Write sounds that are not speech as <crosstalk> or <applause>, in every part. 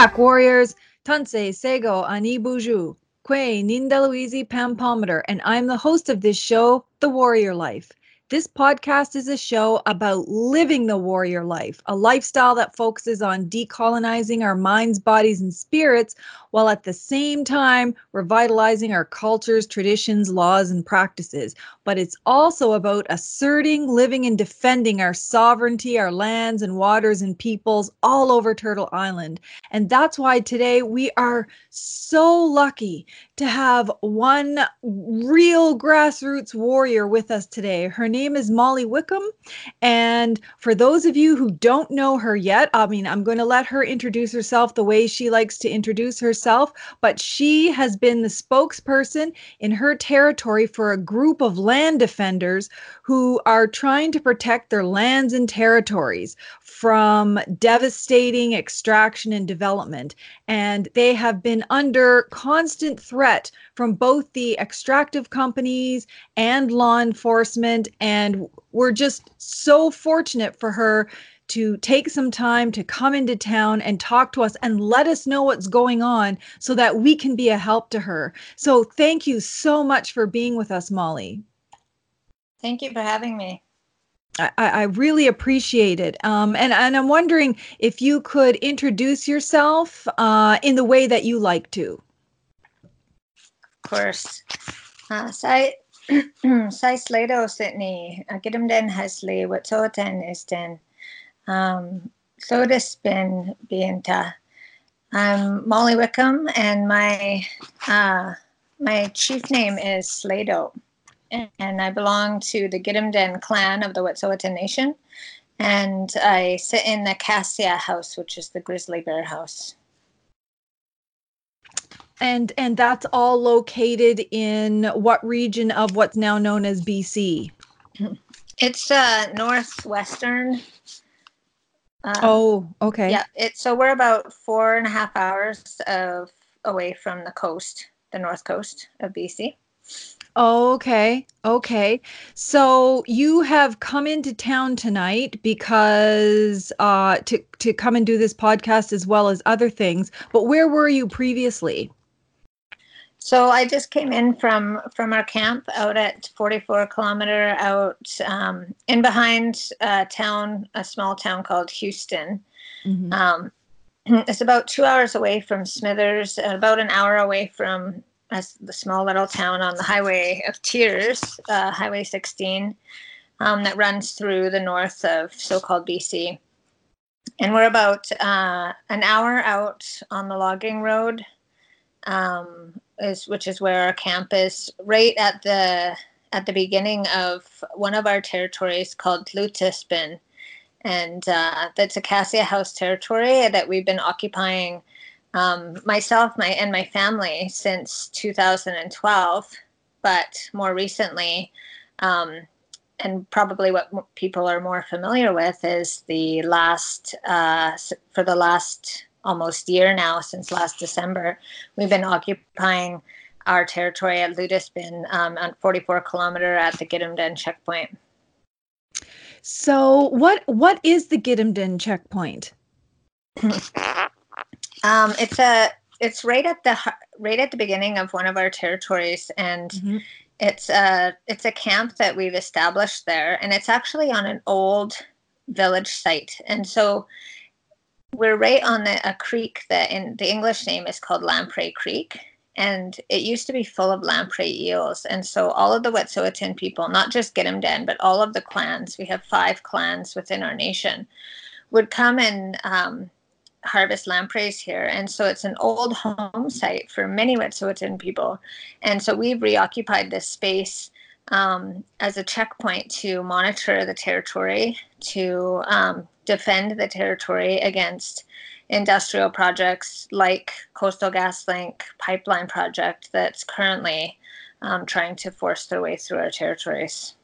Back, warriors. Tanse, Sego, Ani Buju, Kwe, Nindaluizi, Pam and I'm the host of this show, The Warrior Life. This podcast is a show about living the warrior life, a lifestyle that focuses on decolonizing our minds, bodies, and spirits, while at the same time revitalizing our cultures, traditions, laws, and practices. But it's also about asserting, living, and defending our sovereignty, our lands and waters and peoples all over Turtle Island. And that's why today we are so lucky to have one real grassroots warrior with us today. Her name is Molly Wickham. And for those of you who don't know her yet, I mean, I'm going to let her introduce herself the way she likes to introduce herself, but she has been the spokesperson in her territory for a group of land defenders who are trying to protect their lands and territories from devastating extraction and development. And they have been under constant threat from both the extractive companies and law enforcement. And we're just so fortunate for her to take some time to come into town and talk to us and let us know what's going on so that we can be a help to her. So thank you so much for being with us, Molly. Thank you for having me. I, I really appreciate it. Um, and, and I'm wondering if you could introduce yourself uh, in the way that you like to. Of course. Uh, I sai sai Slato Sydney, Gidimden Hesley, is Isten, um, Soda Spin Bienta. I'm Molly Wickham, and my uh, my chief name is Slato and I belong to the Gidimt'en clan of the Wet'suwet'en Nation. And I sit in the Cassia house, which is the grizzly bear house. And and that's all located in what region of what's now known as BC? It's uh northwestern. Uh, oh, okay. Yeah, it's so we're about four and a half hours of away from the coast, the north coast of BC. Okay. Okay. So you have come into town tonight because uh to to come and do this podcast as well as other things. But where were you previously? So I just came in from from our camp out at 44 kilometer out um, in behind a town, a small town called Houston. Mm-hmm. Um, it's about two hours away from Smithers, about an hour away from as the small little town on the highway of tears uh, highway 16 um, that runs through the north of so-called bc and we're about uh, an hour out on the logging road um, is which is where our camp is right at the at the beginning of one of our territories called Lutispin. And uh, that's a Cassia House territory that we've been occupying um, myself my and my family since 2012 but more recently um, and probably what people are more familiar with is the last uh, for the last almost year now since last december we've been occupying our territory at Ludispin um, on 44 kilometer at the Gidimt'en checkpoint. So what what is the Gidimt'en checkpoint? <laughs> Um, it's a it's right at the right at the beginning of one of our territories, and mm-hmm. it's a it's a camp that we've established there, and it's actually on an old village site, and so we're right on the, a creek that in the English name is called Lamprey Creek, and it used to be full of lamprey eels. And so all of the Wet'suwet'en people, not just Gidimt'en, but all of the clans, we have five clans within our nation, would come and um, harvest lampreys here. And so it's an old home site for many Wet'suwet'en people. And so we've reoccupied this space um, as a checkpoint to monitor the territory, to um, defend the territory against industrial projects like Coastal GasLink pipeline project that's currently um, trying to force their way through our territories.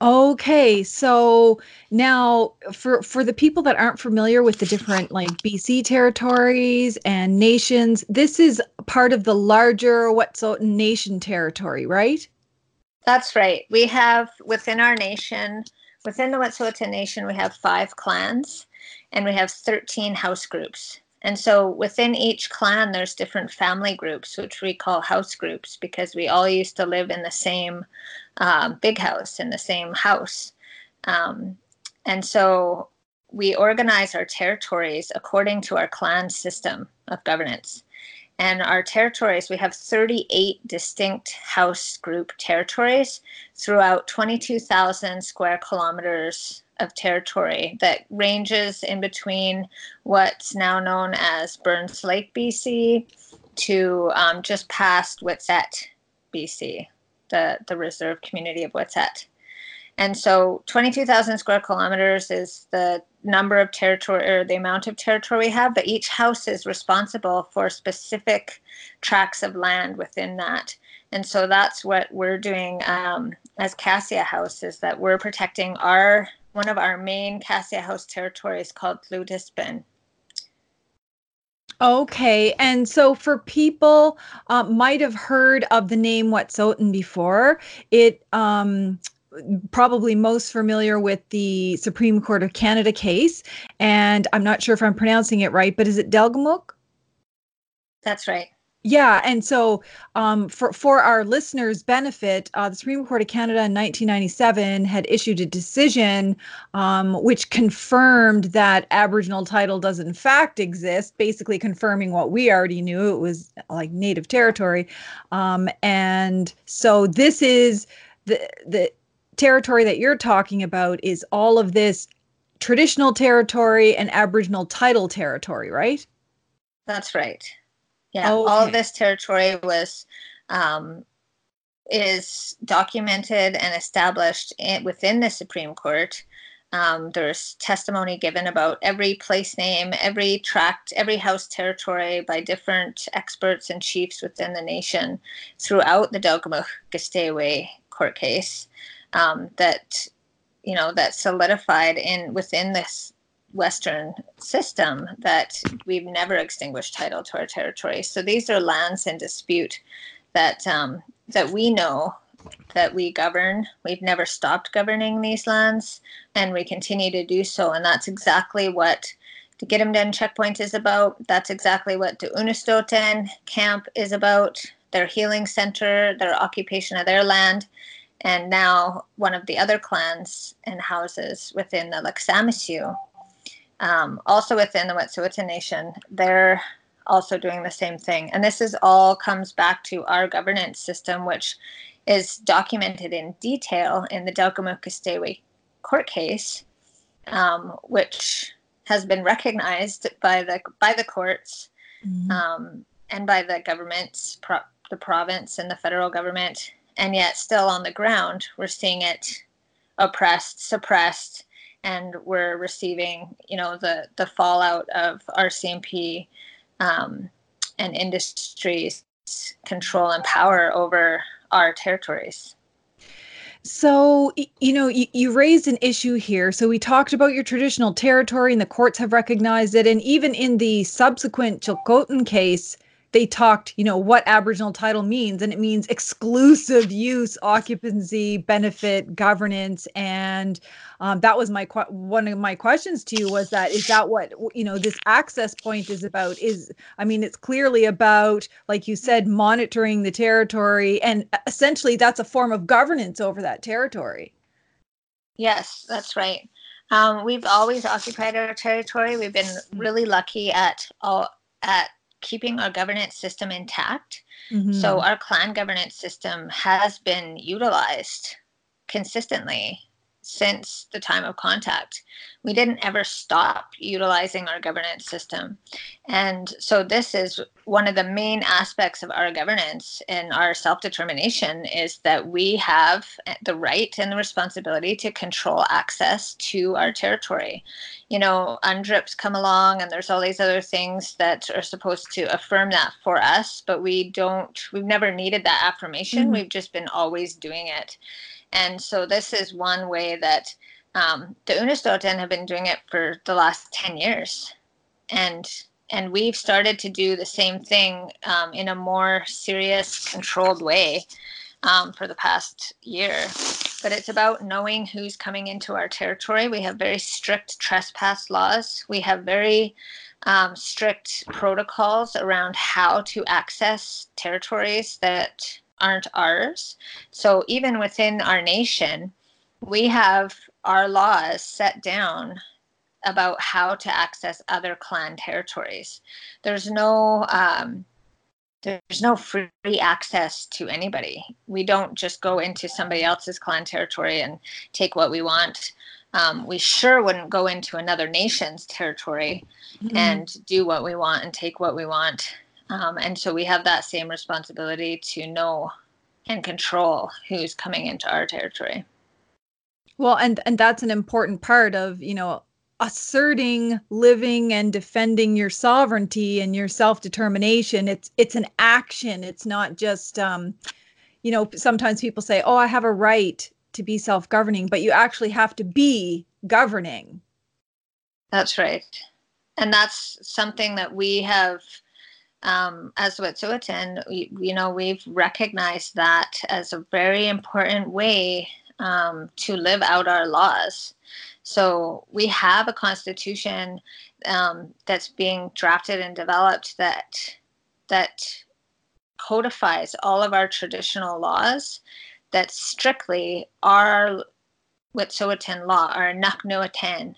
Okay, so now for for the people that aren't familiar with the different like BC territories and nations, this is part of the larger Wet'suwet'en Nation territory, right? That's right. We have within our nation, within the Wet'suwet'en Nation, we have five clans and we have 13 house groups. And so within each clan, there's different family groups, which we call house groups, because we all used to live in the same um, big house, in the same house. Um, and so we organize our territories according to our clan system of governance. And our territories, we have 38 distinct house group territories throughout 22,000 square kilometers of territory that ranges in between what's now known as Burns Lake, BC, to um, just past Witset, BC, the, the reserve community of Witset. And so 22,000 square kilometers is the number of territory or the amount of territory we have, but each house is responsible for specific tracts of land within that. And so that's what we're doing um, as Cassia House is that we're protecting our one of our main Cassia House territories called Tlutispin. Okay, and so for people uh, might have heard of the name Wet'suwet'en before, it um, probably most familiar with the Supreme Court of Canada case, and I'm not sure if I'm pronouncing it right, but is it Delgamuukw? That's right. Yeah, and so um, for for our listeners' benefit, uh, the Supreme Court of Canada in 1997 had issued a decision um, which confirmed that Aboriginal title does in fact exist, basically confirming what we already knew. It was like Native territory, um, and so this is the the territory that you're talking about is all of this traditional territory and Aboriginal title territory, right? That's right. Yeah, okay. all of this territory was um, is documented and established in, within the Supreme Court. Um, there's testimony given about every place name, every tract, every house territory by different experts and chiefs within the nation throughout the Delgamuukw Gisdaywa court case um, that you know that solidified in within this Western system that we've never extinguished title to our territory. So these are lands in dispute that um, that we know that we govern. We've never stopped governing these lands, and we continue to do so. And that's exactly what the Gidimt'en checkpoint is about. That's exactly what the Unistoten camp is about. Their healing center, their occupation of their land, and now one of the other clans and houses within the Laksamisu um, also within the Wet'suwet'en Nation, they're also doing the same thing. And this is all comes back to our governance system, which is documented in detail in the Delgamuukw Gisdaywa court case, um, which has been recognized by the by the courts mm-hmm. um, and by the governments, pro- the province and the federal government, and yet still on the ground, we're seeing it oppressed, suppressed, and we're receiving, you know, the the fallout of RCMP um, and industries control and power over our territories. So, you know, you, you, raised an issue here. So, we talked about your traditional territory, and the courts have recognized it. And even in the subsequent Chilcotin case, they talked, you know, what Aboriginal title means, and it means exclusive use, occupancy, benefit, governance, and um, that was my one of my questions to you was that is that what you know this access point is about? Is I mean, it's clearly about, like you said, monitoring the territory, and essentially that's a form of governance over that territory. Yes, that's right. Um, we've always occupied our territory. We've been really lucky at all at keeping our governance system intact. Mm-hmm. So our clan governance system has been utilized consistently since the time of contact. We didn't ever stop utilizing our governance system. And so this is one of the main aspects of our governance and our self-determination is that we have the right and the responsibility to control access to our territory. You know, UNDRIPs come along and there's all these other things that are supposed to affirm that for us, but we don't we've never needed that affirmation. Mm-hmm. We've just been always doing it. And so this is one way that um, the Unistoten have been doing it for the last 10 years. And and we've started to do the same thing um, in a more serious, controlled way um, for the past year. but it's about knowing who's coming into our territory. We have very strict trespass laws. We have very um, strict protocols around how to access territories that aren't ours. So even within our nation, we have our laws set down about how to access other clan territories. There's no um, there's no free access to anybody. We don't just go into somebody else's clan territory and take what we want. Um, we sure wouldn't go into another nation's territory mm-hmm. and do what we want and take what we want. Um, and so we have that same responsibility to know and control who's coming into our territory. Well, and and that's an important part of you know asserting living and defending your sovereignty and your self-determination. It's it's an action. It's not just um you know sometimes people say oh i have a right to be self-governing but you actually have to be governing. That's right. And that's something that we have um, as Wet'suwet'en, you know, we've recognized that as a very important way um, to live out our laws. So we have a constitution um, that's being drafted and developed that that codifies all of our traditional laws that strictly are Wet'suwet'en law, our Naknuaten.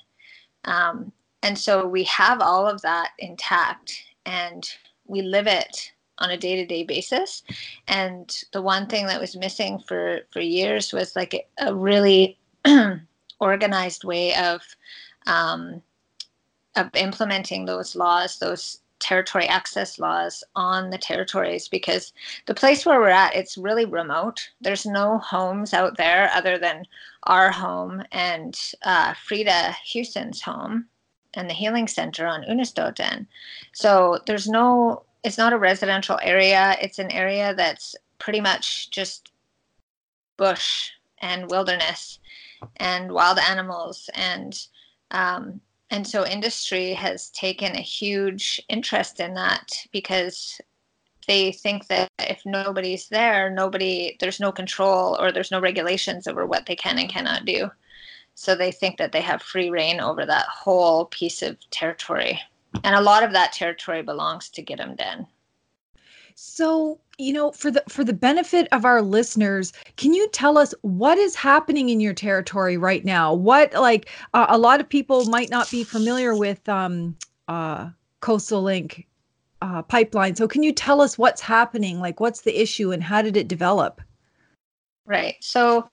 Um, and so we have all of that intact and we live it on a day-to-day basis. And the one thing that was missing for for years was like a, really <clears throat> organized way of um, of implementing those laws those territory access laws on the territories. Because the place where we're at it's really remote. There's no homes out there other than our home and uh, Freda Huson's home and the healing center on Unistoten. So there's no it's not a residential area. It's an area that's pretty much just bush and wilderness and wild animals and um, and so industry has taken a huge interest in that because they think that if nobody's there nobody there's no control or there's no regulations over what they can and cannot do so they think that they have free reign over that whole piece of territory and a lot of that territory belongs to Gidimt'en. So, you know, for the for the benefit of our listeners, can you tell us what is happening in your territory right now? What like uh, a lot of people might not be familiar with um, uh, Coastal Link uh, pipeline. So, can you tell us what's happening? Like, what's the issue and how did it develop? Right. So,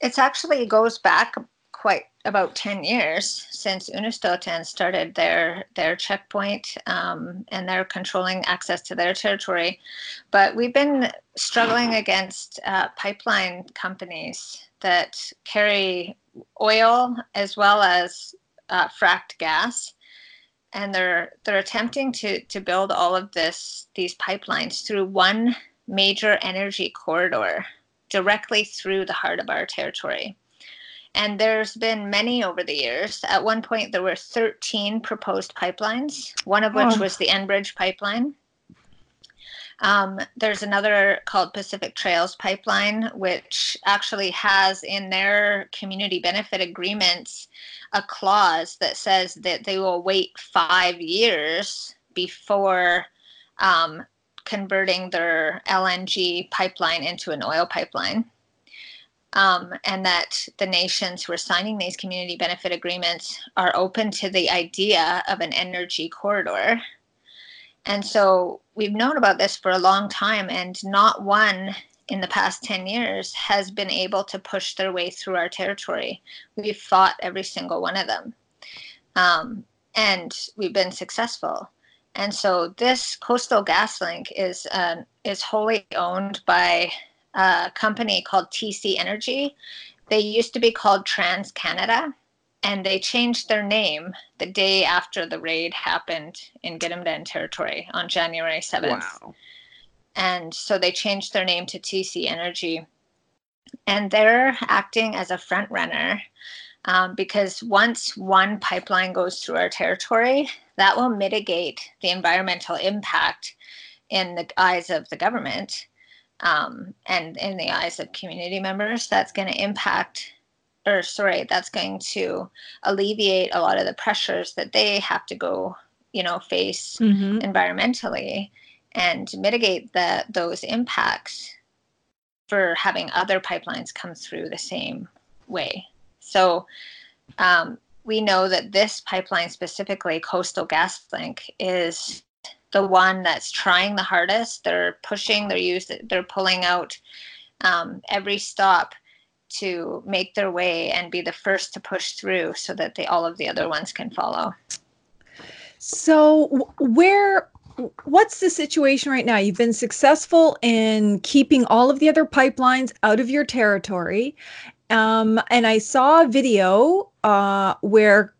it's actually it goes back quite about 10 years since Unistoten started their their checkpoint um, and they're controlling access to their territory. But we've been struggling against uh, pipeline companies that carry oil as well as uh, fracked gas. And they're they're attempting to to build all of this these pipelines through one major energy corridor directly through the heart of our territory. And there's been many over the years. At one point, there were 13 proposed pipelines, one of which oh. was the Enbridge pipeline. Um, there's another called Pacific Trails Pipeline, which actually has in their community benefit agreements a clause that says that they will wait five years before um, converting their LNG pipeline into an oil pipeline um, and that the nations who are signing these community benefit agreements are open to the idea of an energy corridor. And so we've known about this for a long time, and not one in the past 10 years has been able to push their way through our territory. We've fought every single one of them. Um, and we've been successful. And so this coastal gas link is uh, is wholly owned by a company called TC Energy. They used to be called Trans Canada, and they changed their name the day after the raid happened in Gidimt'en territory on January 7th. Wow. And so they changed their name to TC Energy. And they're acting as a front runner um, because once one pipeline goes through our territory, that will mitigate the environmental impact in the eyes of the government um, and in the eyes of community members, that's going to impact, or sorry, that's going to alleviate a lot of the pressures that they have to go, you know, face mm-hmm. environmentally and mitigate the those impacts for having other pipelines come through the same way. So um, we know that this pipeline specifically, Coastal GasLink, is the one that's trying the hardest. They're pushing, they're using, they're pulling out um, every stop to make their way and be the first to push through so that they, all of the other ones can follow. So where what's the situation right now? You've been successful in keeping all of the other pipelines out of your territory. Um, and I saw a video uh, where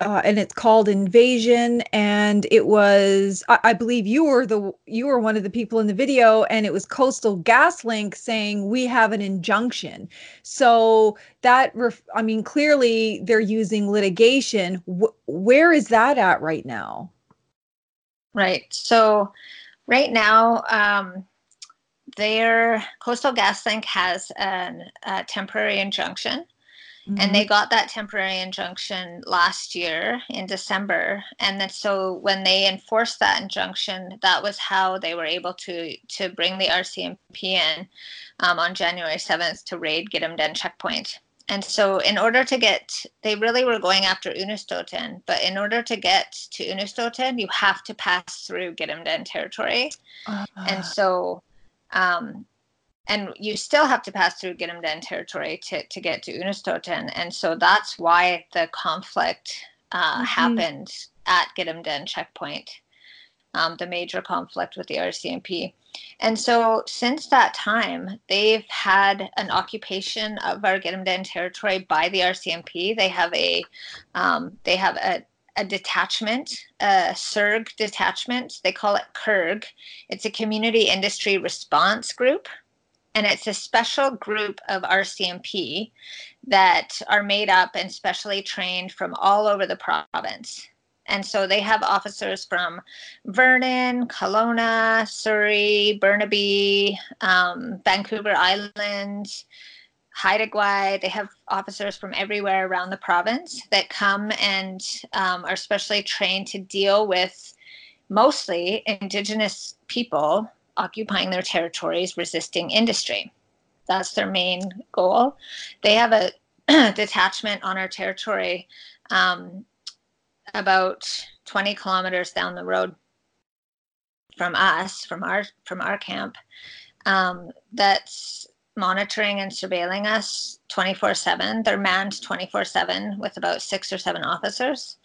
uh, and it's called Invasion. And it was, I, I, believe you were the you were one of the people in the video, and it was Coastal GasLink saying we have an injunction. So that, ref, I mean, clearly they're using litigation. Where is that at right now? Right. So right now, um, their Coastal GasLink has an, a temporary injunction Mm-hmm. And they mm-hmm. got that temporary injunction last year in December. And then so when they enforced that injunction, that was how they were able to to bring the RCMP in um, on January 7th to raid Gidimt'en checkpoint. And so, in order to get, they really were going after Unistoten, but in order to get to Unistoten, you have to pass through Gidimt'en territory. Uh-huh. And so, um, and you still have to pass through Gidimt'en territory to, to get to Unistoten. And so that's why the conflict uh, mm-hmm. happened at Gidimt'en checkpoint, um, the major conflict with the RCMP. And so since that time, they've had an occupation of our Gidim territory by the RCMP. They have a um, they have a a detachment, a CIRG detachment. They call it CIRG. It's a community industry response group and it's a special group of RCMP that are made up and specially trained from all over the province. And so they have officers from Vernon, Kelowna, Surrey, Burnaby, um, Vancouver Island, Haida Gwaii. They have officers from everywhere around the province that come and um, are specially trained to deal with mostly Indigenous people occupying their territories, resisting industry. That's their main goal. They have a <clears throat> detachment on our territory um, about 20 kilometers down the road from us, from our from our camp, um, that's monitoring and surveilling us 24/7. They're manned 24/7 with about six or seven officers.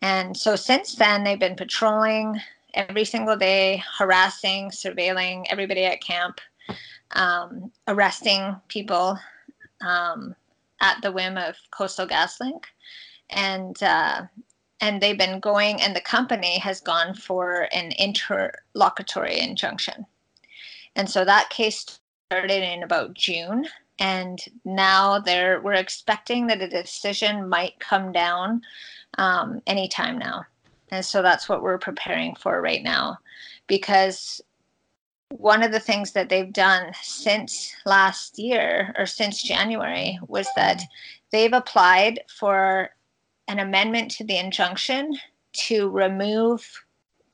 And so since then, they've been patrolling every single day, harassing, surveilling everybody at camp, um, arresting people um, at the whim of Coastal GasLink, and uh, and they've been going, and the company has gone for an interlocutory injunction, and so that case started in about June. And now they're we're expecting that a decision might come down um, anytime now. And so that's what we're preparing for right now because one of the things that they've done since last year or since January was that they've applied for an amendment to the injunction to remove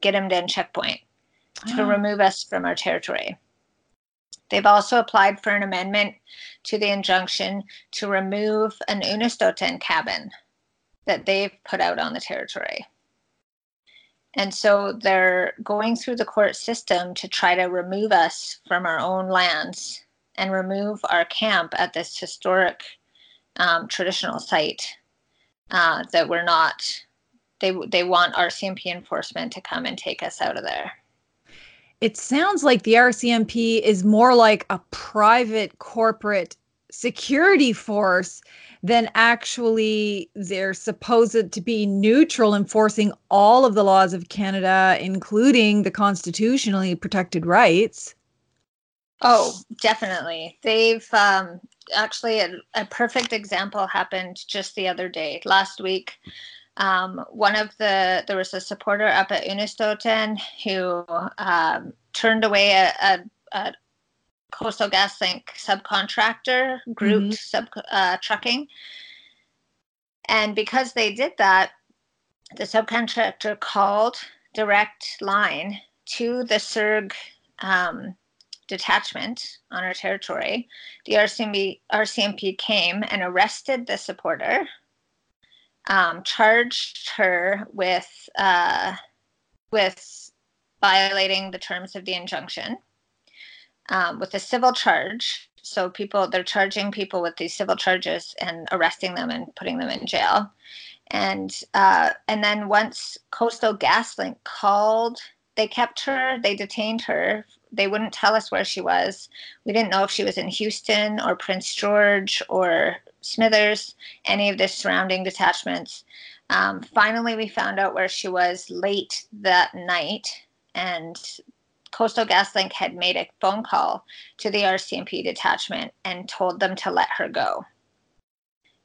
Den checkpoint, to oh. remove us from our territory. They've also applied for an amendment to the injunction to remove an Unistoten cabin that they've put out on the territory. And so they're going through the court system to try to remove us from our own lands and remove our camp at this historic um, traditional site uh, that we're not. They they want RCMP enforcement to come and take us out of there. It sounds like the RCMP is more like a private corporate security force then actually they're supposed to be neutral, enforcing all of the laws of Canada, including the constitutionally protected rights. Oh, definitely. They've um, actually a, a, perfect example happened just the other day, last week. Um, one of the there was a supporter up at Unistoten who um, turned away a, a, a Coastal GasLink subcontractor, Groot Mhm. sub uh, trucking. And because they did that, the subcontractor called direct line to the CIRG um, detachment on our territory. The RCMP, RCMP came and arrested the supporter, um, charged her with uh, with violating the terms of the injunction um, with a civil charge. So people they're charging people with these civil charges and arresting them and putting them in jail. And uh, and then once Coastal GasLink called, they kept her. They detained her. They wouldn't tell us where she was. We didn't know if she was in Houston or Prince George or Smithers, any of the surrounding detachments. Um, finally, we found out where she was late that night, and Coastal GasLink had made a phone call to the RCMP detachment and told them to let her go.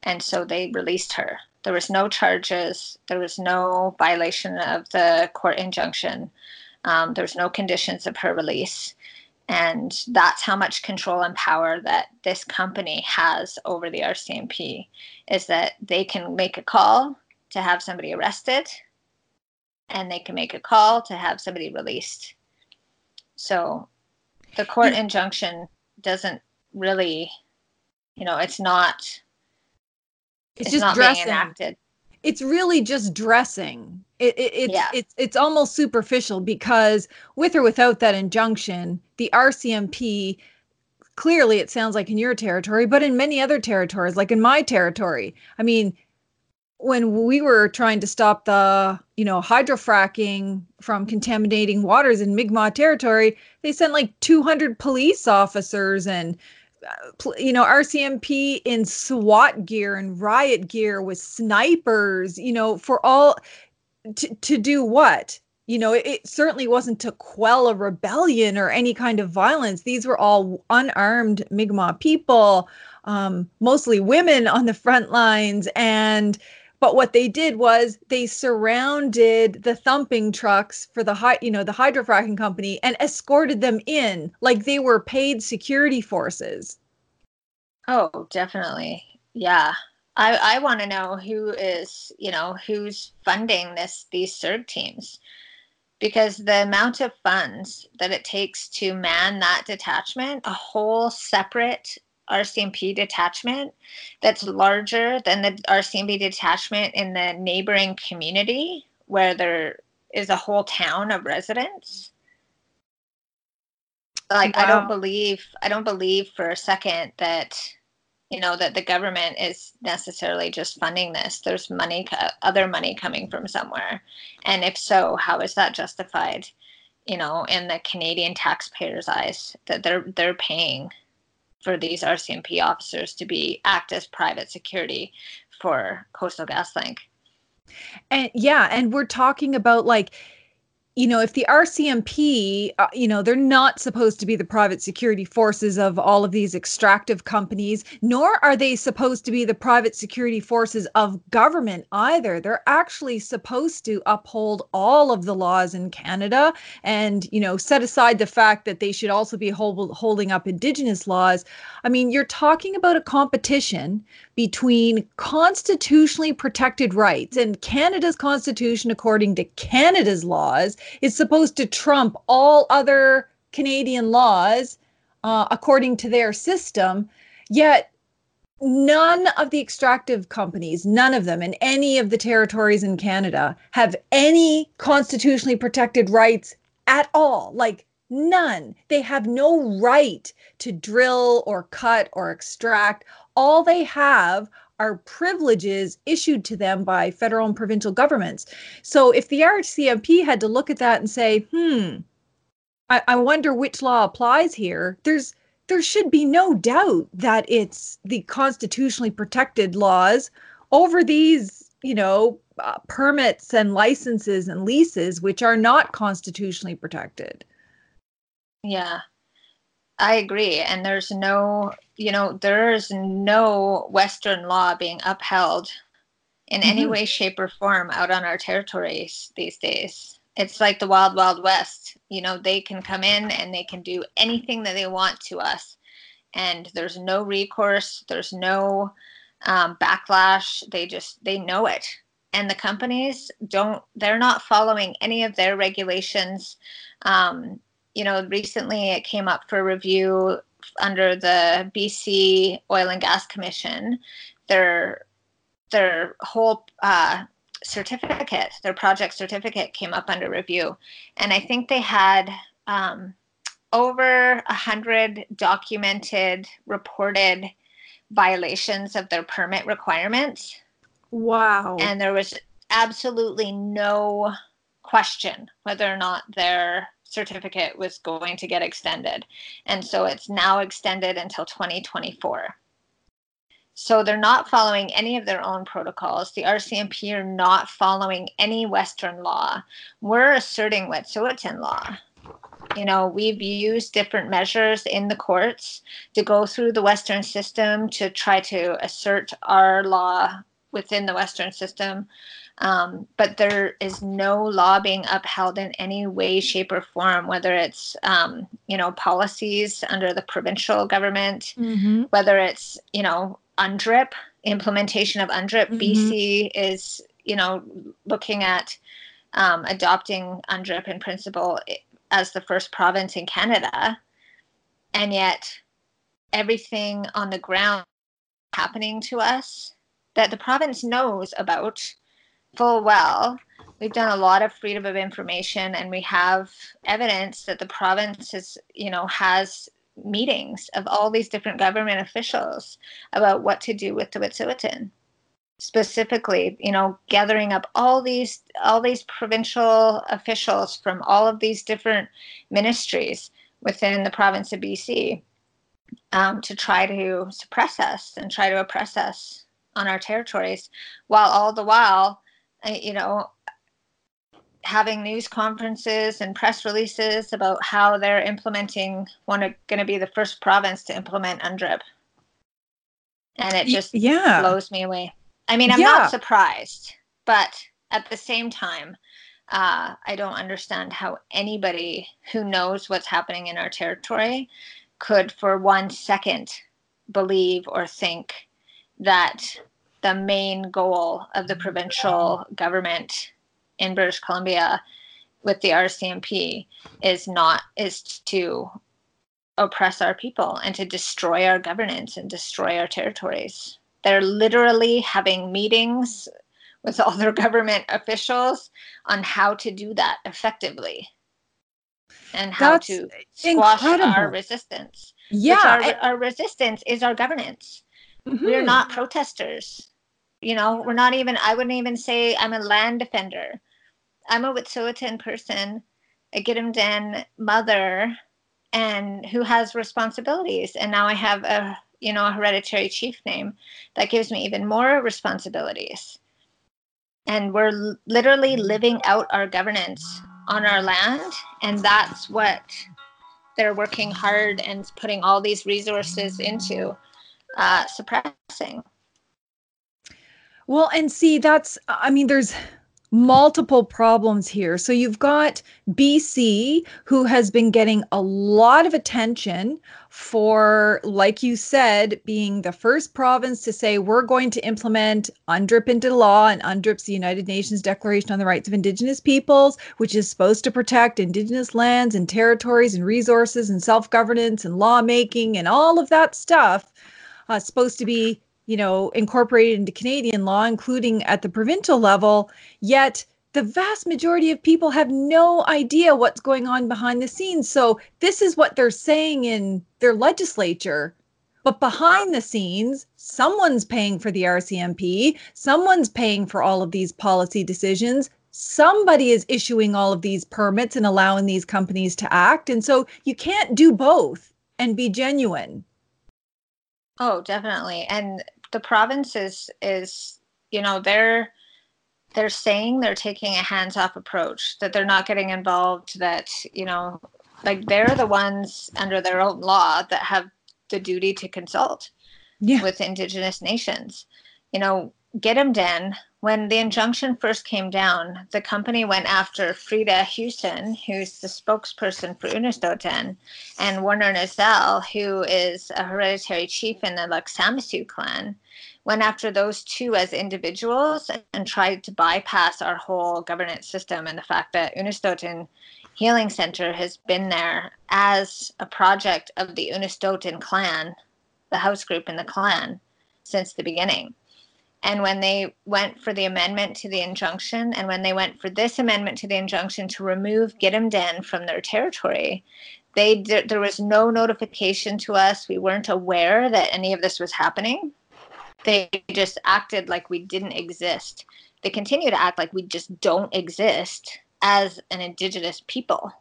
And so they released her. There was no charges. There was no violation of the court injunction. Um, there was no conditions of her release. And that's how much control and power that this company has over the RCMP is that they can make a call to have somebody arrested and they can make a call to have somebody released. So the court Yeah. injunction doesn't really, you know, it's not It's, it's, just not dressing. being enacted. It's really just dressing. It, it, it's Yeah. it's it's almost superficial because with or without that injunction, the RCMP clearly it sounds like in your territory, but in many other territories, like in my territory. I mean, when we were trying to stop the, you know, hydrofracking from contaminating waters in Mi'kmaq territory, they sent like 200 police officers and uh, you know RCMP in SWAT gear and riot gear with snipers, you know, for all to to do what? You know, it, it certainly wasn't to quell a rebellion or any kind of violence. These were all unarmed Mi'kmaq people, um, mostly women on the front lines, and but what they did was they surrounded the thumping trucks for the high, you know, the hydrofracking company and escorted them in like they were paid security forces. Oh, definitely. Yeah. I, I want to know who is, you know, who's funding this these CIRG teams. Because the amount of funds that it takes to man that detachment, a whole separate RCMP detachment that's larger than the RCMP detachment in the neighboring community where there is a whole town of residents. Like I don't believe I don't believe for a second that you know that the government is necessarily just funding this. There's money other money coming from somewhere. And if so how is that justified you know in the canadian taxpayers eyes that they're they're paying for these rcmp officers to be act as private security for coastal gaslink. And yeah, and we're talking about like, you know, if the RCMP, uh, you know, they're not supposed to be the private security forces of all of these extractive companies, nor are they supposed to be the private security forces of government either. They're actually supposed to uphold all of the laws in Canada and, you know, set aside the fact that they should also be hold, holding up Indigenous laws. I mean, you're talking about a competition between constitutionally protected rights and Canada's constitution, according to Canada's laws, is supposed to trump all other Canadian laws uh, according to their system. Yet, none of the extractive companies, none of them in any of the territories in Canada, have any constitutionally protected rights at all. Like, none. They have no right to drill or cut or extract. All they have are privileges issued to them by federal and provincial governments. So if the RCMP had to look at that and say, hmm, I, I wonder which law applies here, there's there should be no doubt that it's the constitutionally protected laws over these, you know, uh, permits and licenses and leases which are not constitutionally protected. Yeah, I agree. And there's no, you know, there is no Western law being upheld in any Mhm. way, shape, or form out on our territories these days. it's like the wild wild west. You know they can come in and they can do anything that they want to us. And there's no recourse there's no um, backlash. They just they know it. And the companies don't they're not following any of their regulations. Um, you know recently it came up for review under the bc oil and gas commission their their whole uh, certificate, their project certificate came up under review. And I think they had um, over a hundred documented, reported violations of their permit requirements. Wow. And there was absolutely no question whether or not their certificate was going to get extended. And so it's now extended until 2024. So they're not following any of their own protocols. The RCMP are not following any Western law. We're asserting Wet'suwet'en law. You know, we've used different measures in the courts to go through the Western system to try to assert our law within the Western system. Um, but there is no law being upheld in any way, shape, or form, whether it's, um, you know, policies under the provincial government, mm-hmm. whether it's, you know, UNDRIP, implementation of UNDRIP. Mm-hmm. BC is, you know, looking at um, adopting UNDRIP in principle as the first province in Canada. And yet, everything on the ground happening to us that the province knows about full well. We've done a lot of freedom of information, and we have evidence that the province is, you know, has meetings of all these different government officials about what to do with the Wet'suwet'en. Specifically, you know, gathering up all these all these provincial officials from all of these different ministries within the province of BC um, to try to suppress us and try to oppress us on our territories, while all the while, you know, having news conferences and press releases about how they're implementing one of going to be the first province to implement UNDRIP. And it just yeah. blows me away. I mean, I'm yeah. not surprised, but at the same time, uh, I don't understand how anybody who knows what's happening in our territory could, for one second, believe or think that the main goal of the provincial government in British Columbia with the RCMP is not is to oppress our people and to destroy our governance and destroy our territories. They're literally having meetings with <laughs> all their government officials on how to do that effectively and how That's to squash incredible. our resistance. Yeah. Our, our, resistance is our governance. Mm-hmm. We're not protesters. You know, we're not even, I wouldn't even say I'm a land defender. I'm a Wet'suwet'en person, a Gidimt'en mother, and who has responsibilities. And now I have a you know a hereditary chief name that gives me even more responsibilities. And we're l- literally living out our governance on our land, and that's what they're working hard and putting all these resources into uh, suppressing. Well, and see, that's, I mean, there's multiple problems here. So you've got BC, who has been getting a lot of attention for, like you said, being the first province to say we're going to implement UNDRIP into law, and UNDRIP's the United Nations Declaration on the Rights of Indigenous Peoples, which is supposed to protect Indigenous lands and territories and resources and self governance and lawmaking and all of that stuff. Uh, supposed to be you know, incorporated into Canadian law, including at the provincial level. Yet the vast majority of people have no idea what's going on behind the scenes. So this is what they're saying in their legislature. But behind the scenes, someone's paying for the RCMP, someone's paying for all of these policy decisions, somebody is issuing all of these permits and allowing these companies to act. And so you can't do both and be genuine. Oh, definitely. And the province is is you know they're they're saying they're taking a hands-off approach that they're not getting involved that you know like they're the ones under their own law that have the duty to consult yeah. with indigenous nations you know Gidimt'en when the injunction first came down, the company went after Freda Huson, who's the spokesperson for Unistoten, and Warner Naziel, who is a hereditary chief in the Laksamasu clan, went after those two as individuals and tried to bypass our whole governance system and the fact that Unistoten Healing Center has been there as a project of the Unistoten clan, the house group in the clan, since the beginning. And when they went for the amendment to the injunction, and when they went for this amendment to the injunction to remove Den from their territory, they there was no notification to us. We weren't aware that any of this was happening. They just acted like we didn't exist. They continue to act like we just don't exist as an indigenous people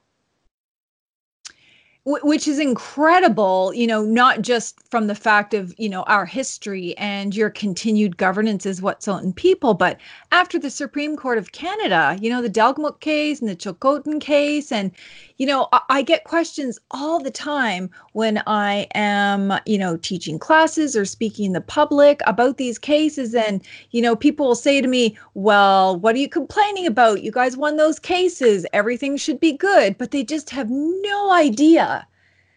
which is incredible you know not just from the fact of you know our history and your continued governance as on people but after the supreme court of canada you know the Delgamuukw case and the Chilcotin case and you know I, get questions all the time when i am you know teaching classes or speaking in the public about these cases. And you know people will say to me well what are you complaining about? You guys won those cases. Everything should be good. But they just have no idea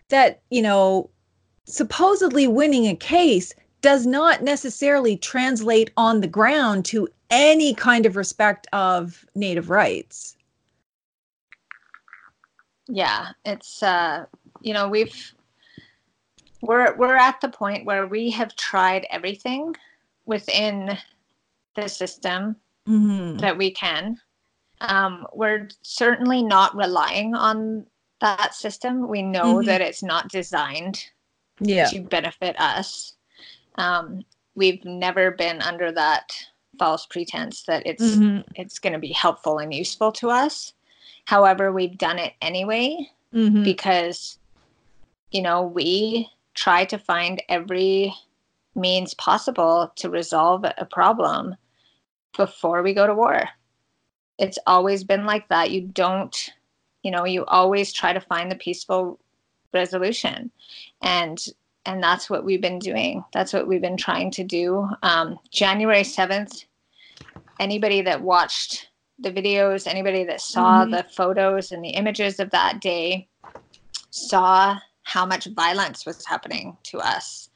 that, you know, supposedly winning a case does not necessarily translate on the ground to any kind of respect of native rights. Yeah, it's uh you know, we've we're we're at the point where we have tried everything within the system mm-hmm. that we can. Um, we're certainly not relying on that system. We know mm-hmm. that it's not designed yeah. to benefit us. Um, we've never been under that false pretense that it's mm-hmm. it's going to be helpful and useful to us. However, we've done it anyway mm-hmm. because you know we try to find every means possible to resolve a problem before we go to war. It's always been like that. You don't you know you always try to find the peaceful resolution and and that's what we've been doing that's what we've been trying to do um, january 7th anybody that watched the videos anybody that saw mm-hmm. the photos and the images of that day saw how much violence was happening to us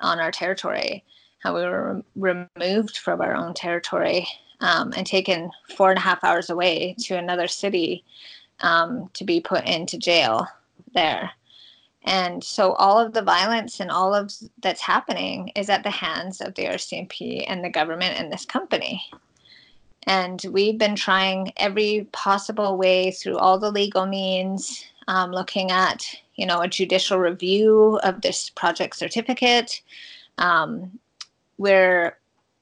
on our territory how we were re- removed from our own territory um, and taken four and a half hours away to another city um, to be put into jail there. And so all of the violence and all of that's happening is at the hands of the RCMP and the government and this company. And we've been trying every possible way through all the legal means, um, looking at, you know, a judicial review of this project certificate. Um, we're,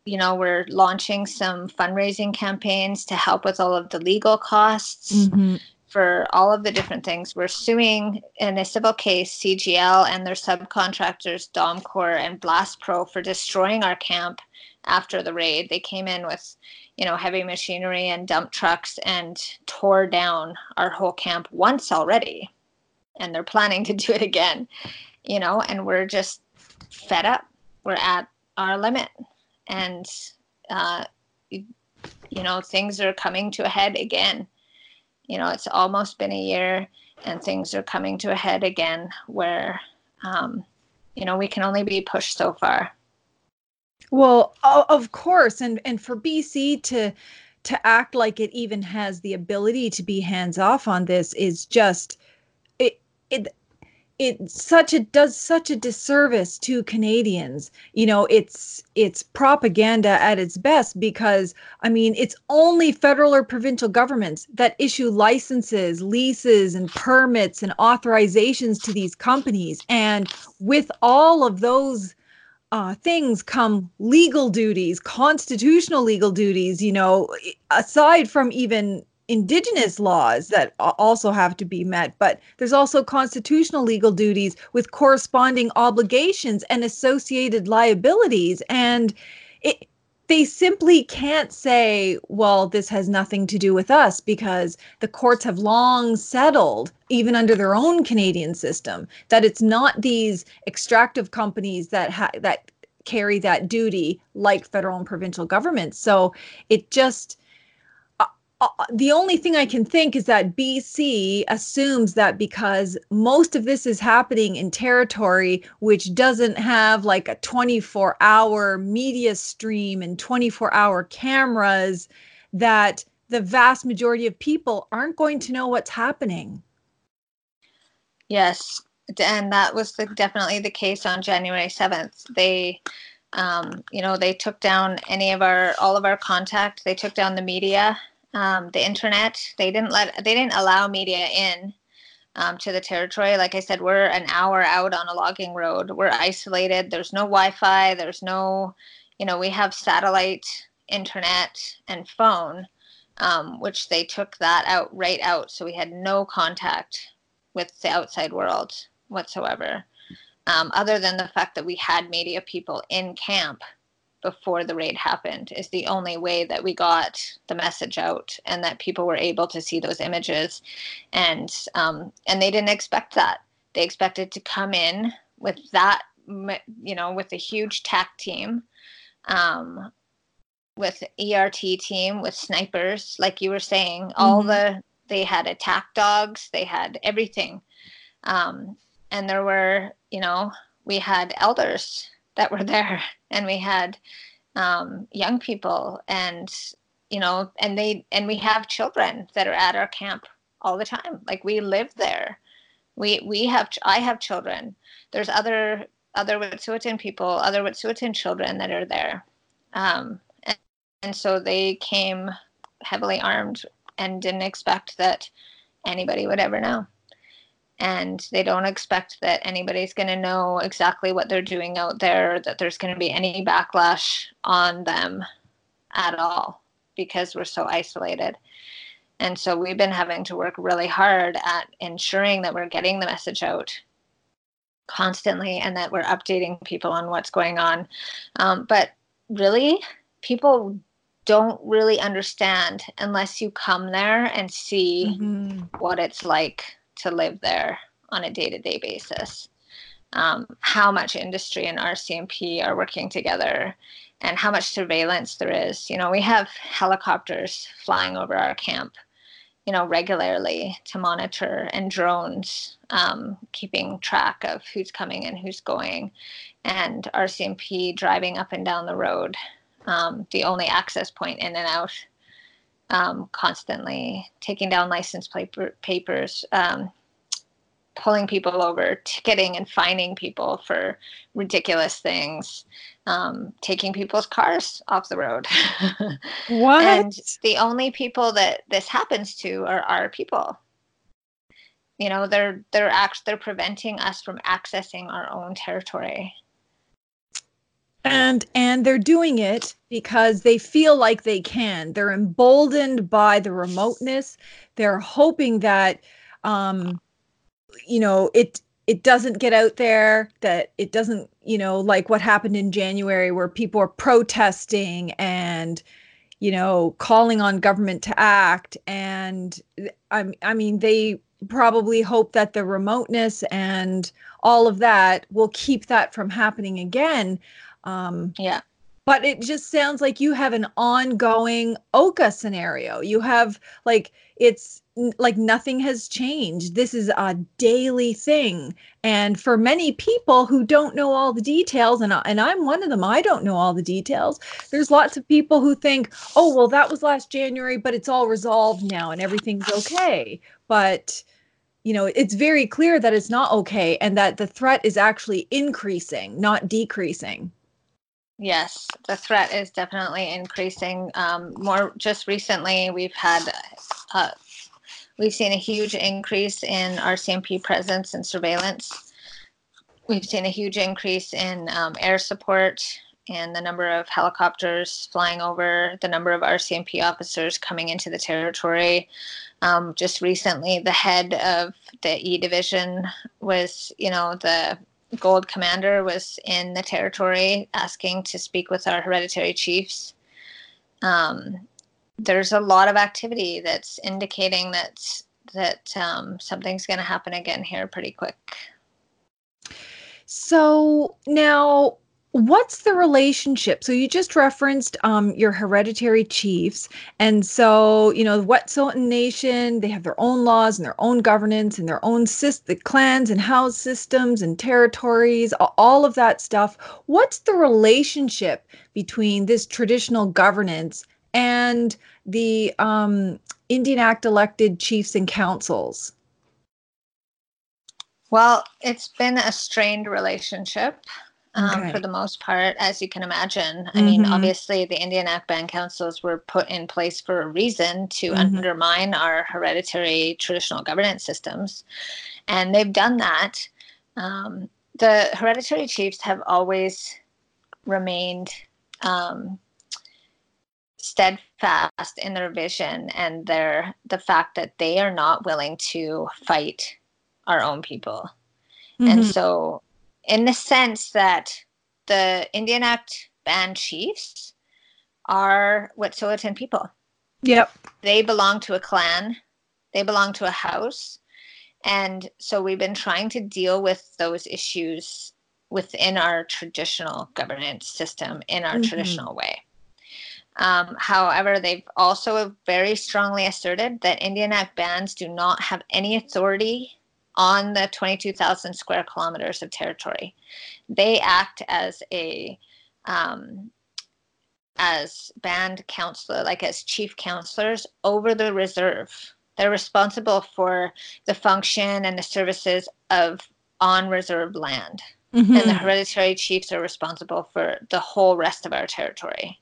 you know, we're launching some fundraising campaigns to help with all of the legal costs. Mm-hmm for all of the different things. We're suing in a civil case CGL and their subcontractors Domcor and Blast Pro for destroying our camp after the raid. They came in with, you know, heavy machinery and dump trucks and tore down our whole camp once already. And they're planning to do it again, you know, and we're just fed up. We're at our limit. And, uh, you know, things are coming to a head again you know, it's almost been a year and things are coming to a head again where, um, you know, we can only be pushed so far. Well, of course, and and for BC to to act like it even has the ability to be hands off on this is just it it it such a does such a disservice to Canadians. You know, it's it's propaganda at its best because I mean, it's only federal or provincial governments that issue licenses, leases and permits and authorizations to these companies and with all of those uh, things come legal duties, constitutional legal duties, you know, aside from even indigenous laws that also have to be met. But there's also constitutional legal duties with corresponding obligations and associated liabilities. And it they simply can't say well this has nothing to do with us because the courts have long settled even under their own Canadian system that it's not these extractive companies that ha- that carry that duty like federal and provincial governments. So it just uh, the only thing I can think is that BC assumes that because most of this is happening in territory which doesn't have like a 24 hour media stream and 24 hour cameras, that the vast majority of people aren't going to know what's happening. Yes, and that was the, definitely the case on January 7th. They um, you know, they took down any of our all of our contact. They took down the media um, the internet. They didn't let they didn't allow media in um, to the territory. Like I said, we're an hour out on a logging road. We're isolated. There's no Wi-Fi. There's no, you know, we have satellite internet and phone, um, which they took that out right out. So we had no contact with the outside world whatsoever, um, other than the fact that we had media people in camp before the raid happened is the only way that we got the message out and that people were able to see those images. And um, and they didn't expect that. They expected to come in with that you know with a huge tac team um, with ert team with snipers like you were saying mm-hmm. all the they had attack dogs they had everything. Um, and there were you know we had elders that were <laughs> there and we had um, young people and you know and they and we have children that are at our camp all the time. Like we live there. We we have i have children. There's other other wet'suwet'en people other wet'suwet'en children that are there. Um, and, and so they came heavily armed and didn't expect that anybody would ever know and they don't expect that anybody's going to know exactly what they're doing out there, that there's going to be any backlash on them at all because we're so isolated. And so we've been having to work really hard at ensuring that we're getting the message out constantly and that we're updating people on what's going on. Um, but really, people don't really understand unless you come there and see mm-hmm. what it's like to live there on a day to day basis. Um, how much industry and RCMP are working together and how much surveillance there is. You know, we have helicopters flying over our camp, you know, regularly to monitor and drones um, keeping track of who's coming and who's going, and RCMP driving up and down the road, um, the only access point in and out um, constantly taking down license paper, papers, um, pulling people over, ticketing and fining people for ridiculous things, um, taking people's cars off the road. <laughs> what? And the only people that this happens to are our people. You know, they're they're act they're preventing us from accessing our own territory and and they're doing it because they feel like they can. They're emboldened by the remoteness. They're hoping that um you know it it doesn't get out there that it doesn't you know like what happened in january where people are protesting and you know calling on government to act. And i, I mean they probably hope that the remoteness and all of that will keep that from happening again um, yeah. But it just sounds like you have an ongoing Oka scenario. You have like it's like nothing has changed. This is a daily thing. And for many people who don't know all the details, and, and I'm one of them, I don't know all the details. There's lots of people who think, oh, well, that was last January, but it's all resolved now and everything's okay. But you know, it's very clear that it's not okay and that the threat is actually increasing, not decreasing. Yes, the threat is definitely increasing. Um, more just recently, we've had uh, we've seen a huge increase in RCMP presence and surveillance. We've seen a huge increase in um, air support and the number of helicopters flying over, the number of RCMP officers coming into the territory. Um, just recently, the head of the E division was, you know, the Gold Commander was in the territory asking to speak with our hereditary chiefs. Um, there's a lot of activity that's indicating that that um, something's going to happen again here pretty quick. So now what's the relationship? So you just referenced um, your hereditary chiefs and so you know the wet'suwet'en nation they have their own laws and their own governance and their own syst- the clans and house systems and territories all of that stuff. What's the relationship between this traditional governance and the um, indian act elected chiefs and councils? Well it's been a strained relationship um, Okay. for the most part, as you can imagine. I Mhm. mean, obviously, the Indian Act Band Councils were put in place for a reason to Mhm. undermine our hereditary traditional governance systems. And they've done that. Um, the hereditary chiefs have always remained um, steadfast in their vision and their the fact that they are not willing to fight our own people. And Mhm. so, in the sense that the Indian Act band chiefs are Wet'suwet'en people, yep they belong to a clan, they belong to a house. And so, we've been trying to deal with those issues within our traditional governance system in our Mhm. traditional way. Um, however, they've also very strongly asserted that Indian Act bands do not have any authority on the 22,000 square kilometers of territory. They act as a um, as band counselor, like as chief counselors over the reserve. They're responsible for the function and the services of on reserve land and the hereditary chiefs are responsible for the whole rest of our territory.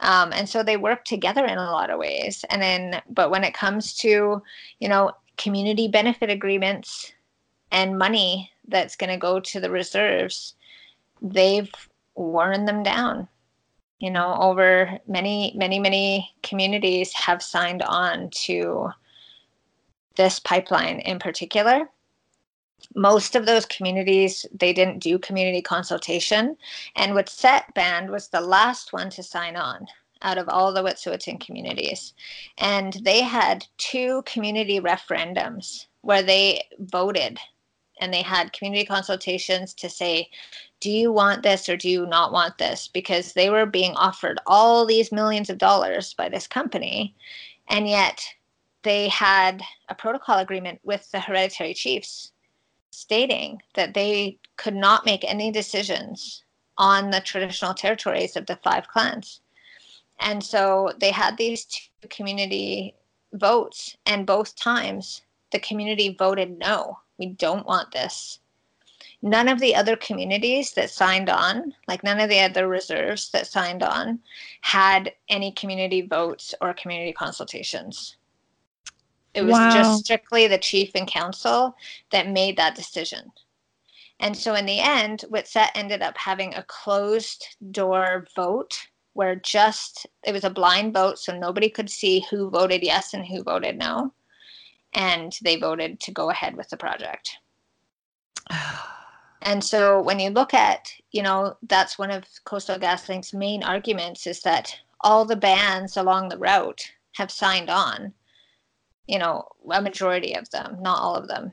Um, and so they work together in a lot of ways. And then, but when it comes to, you know, community benefit agreements and money that's going to go to the reserves, they've worn them down. You know, over many, many, many communities have signed on to this pipeline in particular most of those communities they didn't do community consultation and Wet'suwet'en band was the last one to sign on out of all the Wet'suwet'en communities and they had two community referendums where they voted and they had community consultations to say do you want this or do you not want this because they were being offered all these millions of dollars by this company and yet they had a protocol agreement with the hereditary chiefs stating that they could not make any decisions on the traditional territories of the five clans. And so they had these two community votes, and both times the community voted no, we don't want this. None of the other communities that signed on, like none of the other reserves that signed on, had any community votes or community consultations. It was Wow. just strictly the chief and council that made that decision. And so in the end, Witset ended up having a closed door vote where just it was a blind vote, so nobody could see who voted yes and who voted no. And they voted to go ahead with the project. <sighs> And so when you look at, you know, that's one of Coastal GasLink's main arguments is that all the bands along the route have signed on. You know, a majority of them, not all of them,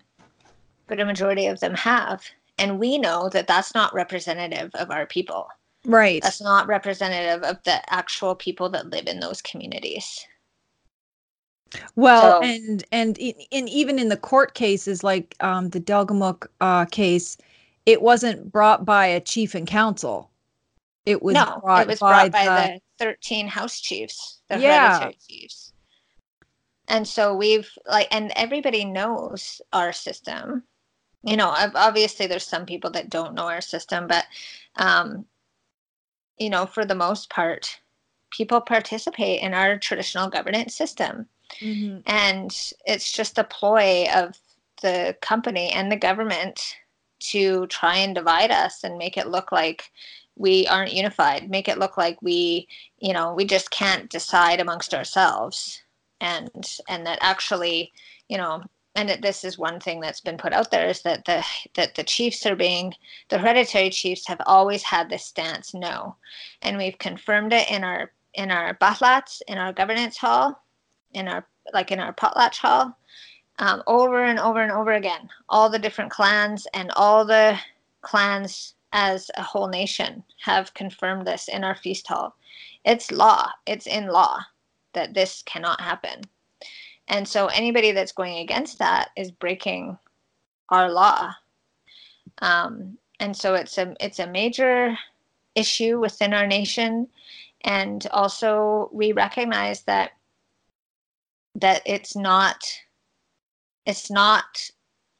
but a majority of them have. And we know that that's not representative of our people. Right That's not representative of the actual people that live in those communities. Well, So- and and in, in even in the court cases like um, the Delgamuukw uh, case, it wasn't brought by a chief and council. It was no, brought it was by, brought by the, the 13 house chiefs, the Yeah. hereditary chiefs. And so we've like, and everybody knows our system. You know, obviously there's some people that don't know our system, but, um, you know, for the most part, people participate in our traditional governance system. Mhm. And it's just a ploy of the company and the government to try and divide us and make it look like we aren't unified, make it look like we, you know, we just can't decide amongst ourselves. And and that actually, you know, and this is one thing that's been put out there is that the that the chiefs are being the hereditary chiefs have always had this stance no. And we've confirmed it in our in our Balhats, in our governance hall, in our like in our potlatch hall um, over and over and over again all the different clans and all the clans as a whole nation have confirmed this in our feast hall. It's law, it's in law that this cannot happen. And so anybody that's going against that is breaking our law. Um, and so it's a it's a major issue within our nation. And also we recognize that that it's not it's not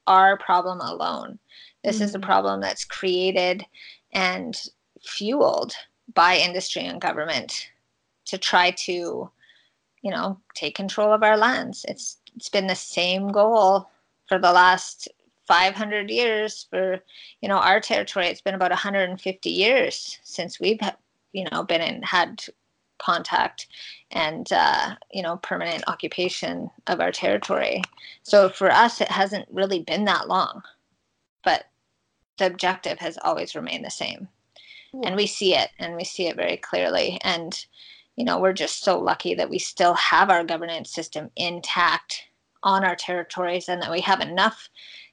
our problem alone. This mm-hmm. is a mm-hmm. problem that's created and fueled by industry and government to try to, you know, take control of our lands. It's it's been the same goal for the last 500 years for you know our territory. It's been about 150 years since we've you know been in had contact and uh, you know permanent occupation of our territory. So for us it hasn't really been that long but the objective has always remained the same. And we see it and we see it very clearly. And you know we're just so lucky that we still have our governance system intact on our territories and that we have enough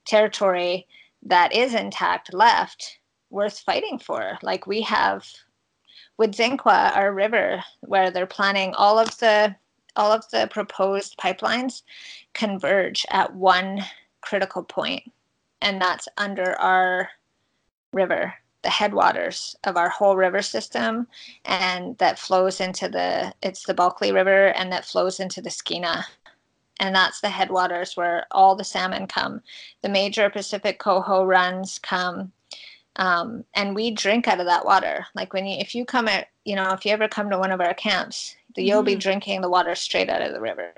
territory that is intact left worth fighting for. Like we have Wedzin-Kwa, our river, where they're planning all of the all of the proposed pipelines converge at one critical point, and that's under our river, the headwaters of our whole river system, and that flows into the it's the Bulkley River, and that flows into the Skeena, and that's the headwaters where all the salmon come. The major Pacific coho runs come um, and we drink out of that water. Like when you, if you come at, you know, if you ever come to one of our camps, you'll mm-hmm. be drinking the water straight out of the river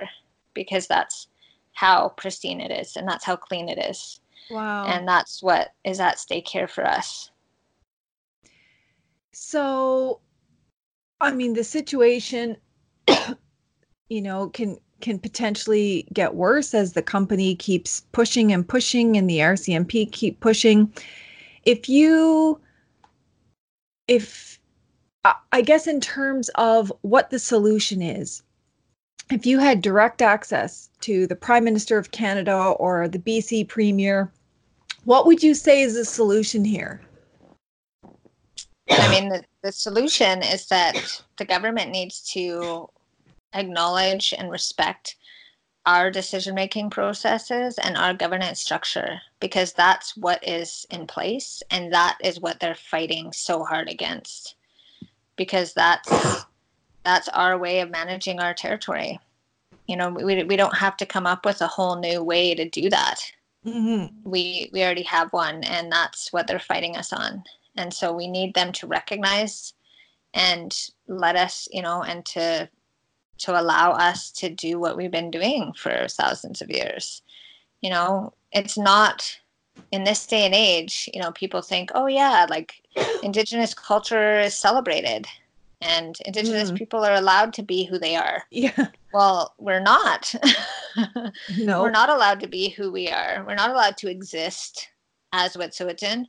because that's how pristine it is and that's how clean it is. Wow. And that's what is at stake here for us. So, I mean, the situation, <coughs> you know, can can potentially get worse as the company keeps pushing and pushing and the RCMP keep pushing. If you if i guess in terms of what the solution is if you had direct access to the prime minister of canada or the bc premier what would you say is the solution here i mean the, the solution is that the government needs to acknowledge and respect our decision making processes and our governance structure because that's what is in place and that is what they're fighting so hard against because that's that's our way of managing our territory. You know we, we don't have to come up with a whole new way to do that. Mm-hmm. we we already have one and that's what they're fighting us on and so we need them to recognize and let us you know and to to allow us to do what we've been doing for thousands of years. You know, it's not in this day and age, you know, people think, oh, yeah, like indigenous culture is celebrated and indigenous mm. people are allowed to be who they are. Yeah. Well, we're not. <laughs> no. We're not allowed to be who we are. We're not allowed to exist as Wet'suwet'en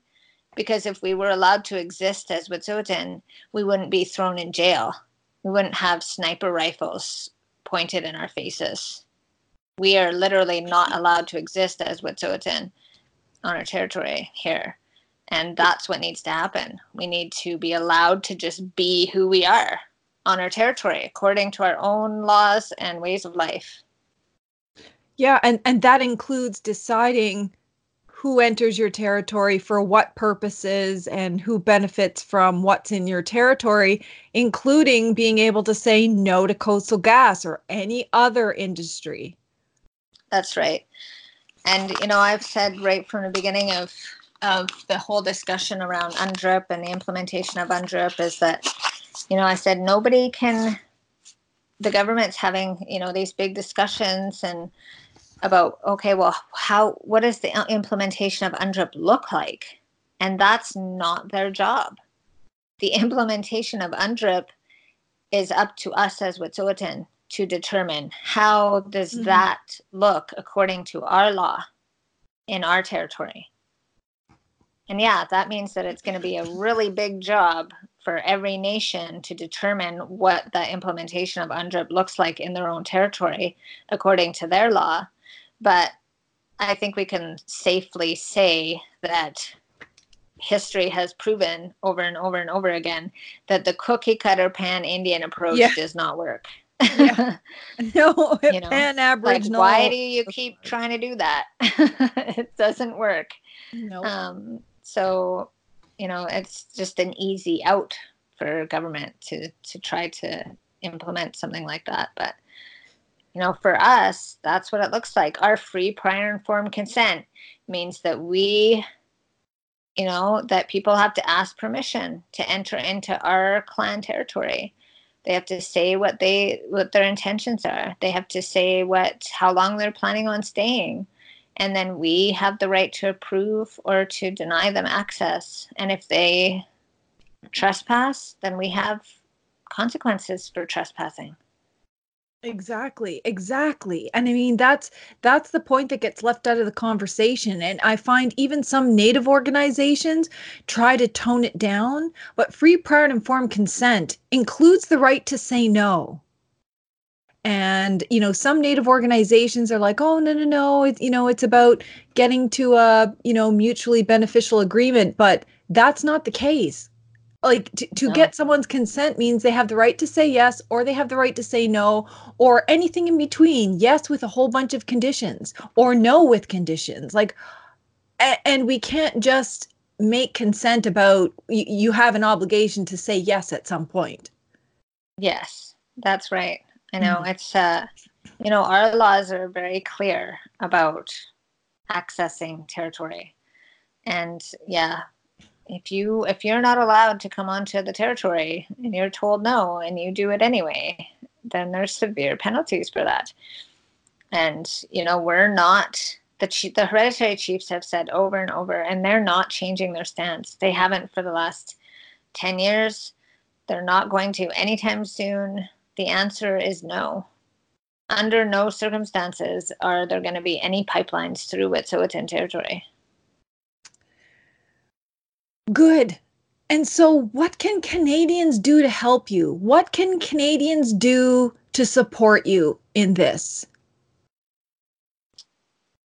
because if we were allowed to exist as Wet'suwet'en, we wouldn't be thrown in jail we wouldn't have sniper rifles pointed in our faces. We are literally not allowed to exist as Wet'suwet'en on our territory here. And that's what needs to happen. We need to be allowed to just be who we are on our territory according to our own laws and ways of life. Yeah, and, and that includes deciding who enters your territory for what purposes and who benefits from what's in your territory, including being able to say no to coastal gas or any other industry. That's right. And you know, I've said right from the beginning of of the whole discussion around UNDRIP and the implementation of UNDRIP is that, you know, I said nobody can the government's having, you know, these big discussions and about okay well how what does the implementation of UNDRIP look like? And that's not their job. The <laughs> implementation of UNDRIP is up to us as Wet'suwet'en to determine how does mm-hmm. that look according to our law in our territory. And yeah that means that it's going to be a really big job for every nation to determine what the implementation of UNDRIP looks like in their own territory according to their law but I think we can safely say that history has proven over and over and over again that the cookie cutter pan Indian approach Yeah. does not work. Yeah. <laughs> <laughs> no, You know, pan like, Aboriginal. why do you keep trying to do that? <laughs> it doesn't work. No. Um, so, you know, it's just an easy out for government to to try to implement something like that. But you know, for us, that's what it looks like. Our free prior informed consent means that we, you know, that people have to ask permission to enter into our clan territory. They have to say what they what their intentions are. They have to say what how long they're planning on staying and then we have the right to approve or to deny them access and if they trespass then we have consequences for trespassing Exactly, exactly. And I mean that's that's the point that gets left out of the conversation. And I find even some native organizations try to tone it down, but free prior and informed consent includes the right to say no. And you know, some native organizations are like, "Oh, no, no, no, it's you know, it's about getting to a, you know, mutually beneficial agreement," but that's not the case like to, to No. get someone's consent means they have the right to say yes or they have the right to say no or anything in between. Yes with a whole bunch of conditions or no with conditions. Like a- and we can't just make consent about you, you have an obligation to say yes at some point. Yes that's right. I know Mhm. it's uh you know our laws are very clear about accessing territory. And yeah if you if you're not allowed to come onto the territory and you're told no and you do it anyway then there's severe penalties for that. And you know we're not the chief, the hereditary chiefs have said over and over and they're not changing their stance. They haven't for the last 10 years. They're not going to anytime soon. The answer is no. Under no circumstances are there going to be any pipelines through Wet'suwet'en territory good. And so what can canadians do to help you? What can canadians do to support you in this?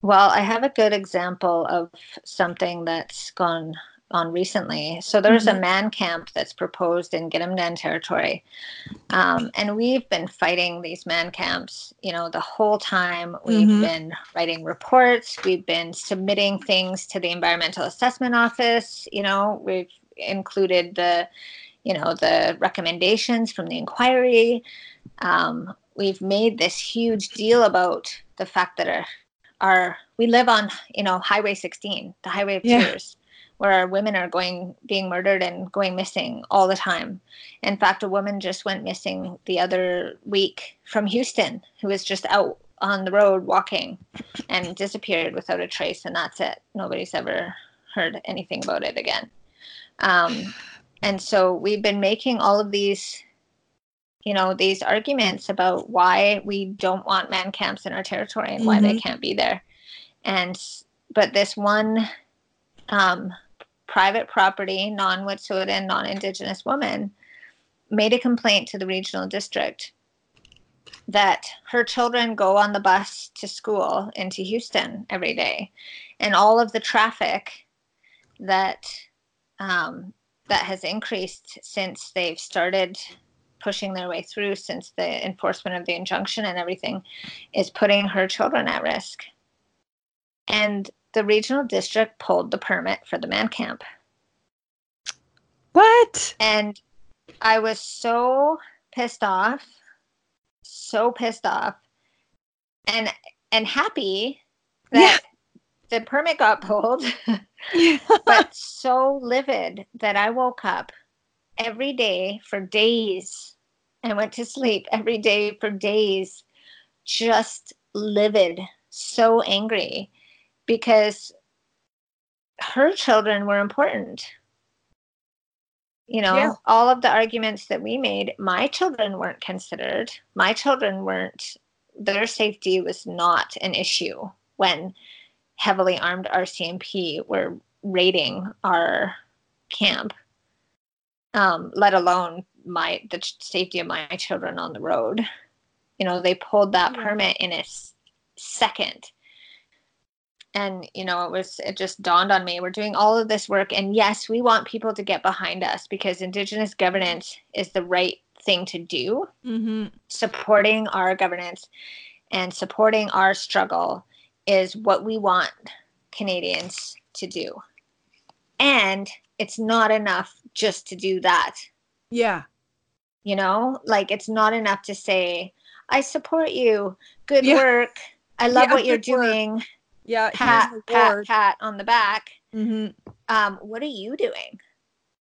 Well, I have a good example of something that's gone on recently. So there's Mhm. a man camp that's proposed in Gidimt'en territory. Um, and we've been fighting these man camps, you know, the whole time. We've Mhm. been writing reports, we've been submitting things to the Environmental Assessment Office, you know, we've included the, you know, the recommendations from the inquiry. Um, we've made this huge deal about the fact that our our we live on you know highway 16 the highway of Yeah. tears where our women are going being murdered and going missing all the time. In fact a woman just went missing the other week from houston who was just out on the road walking and disappeared without a trace and that's it. Nobody's ever heard anything about it again. Um, and so we've been making all of these you know these arguments about why we don't want man camps in our territory and why they can't be there. And but this one um, private property non-wet'suwet'en non-indigenous woman made a complaint to the regional district that her children go on the bus to school into houston every day and all of the traffic that um, that has increased since they've started pushing their way through since the enforcement of the injunction and everything is putting her children at risk. And the regional district pulled the permit for the man camp. what? And I was so pissed off, so pissed off, and and happy that the permit got pulled, <laughs> but so livid that I woke up every day for days and went to sleep every day for days, just livid, so angry because her children were important. You know, Yeah. all of the arguments that we made, my children weren't considered. My children weren't, their safety was not an issue when heavily armed RCMP were raiding our camp um, let alone my the safety of my children on the road. You know, they pulled that Yeah. permit in a s- second. And you know it was it just dawned on me we're doing all of this work and yes we want people to get behind us because indigenous governance is the right thing to do. Mm-hmm. supporting our governance and supporting our struggle is what we want canadians to do. And it's not enough just to do that. Yeah. You know like it's not enough to say i support you. Good yeah. work. I love yeah, what you're doing work yeah pat pat pat on the back. Mm-hmm. um, what are you doing?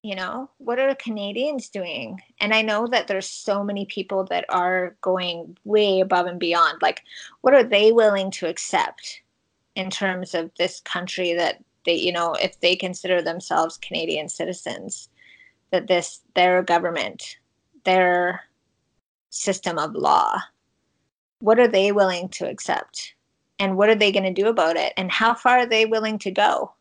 You know what are canadians doing? And i know that there's so many people that are going way above and beyond. Like what are they willing to accept in terms of this country that they you know if they consider themselves canadian citizens that this their government their system of law what are they willing to accept and what are they going to do about it? And how far are they willing to go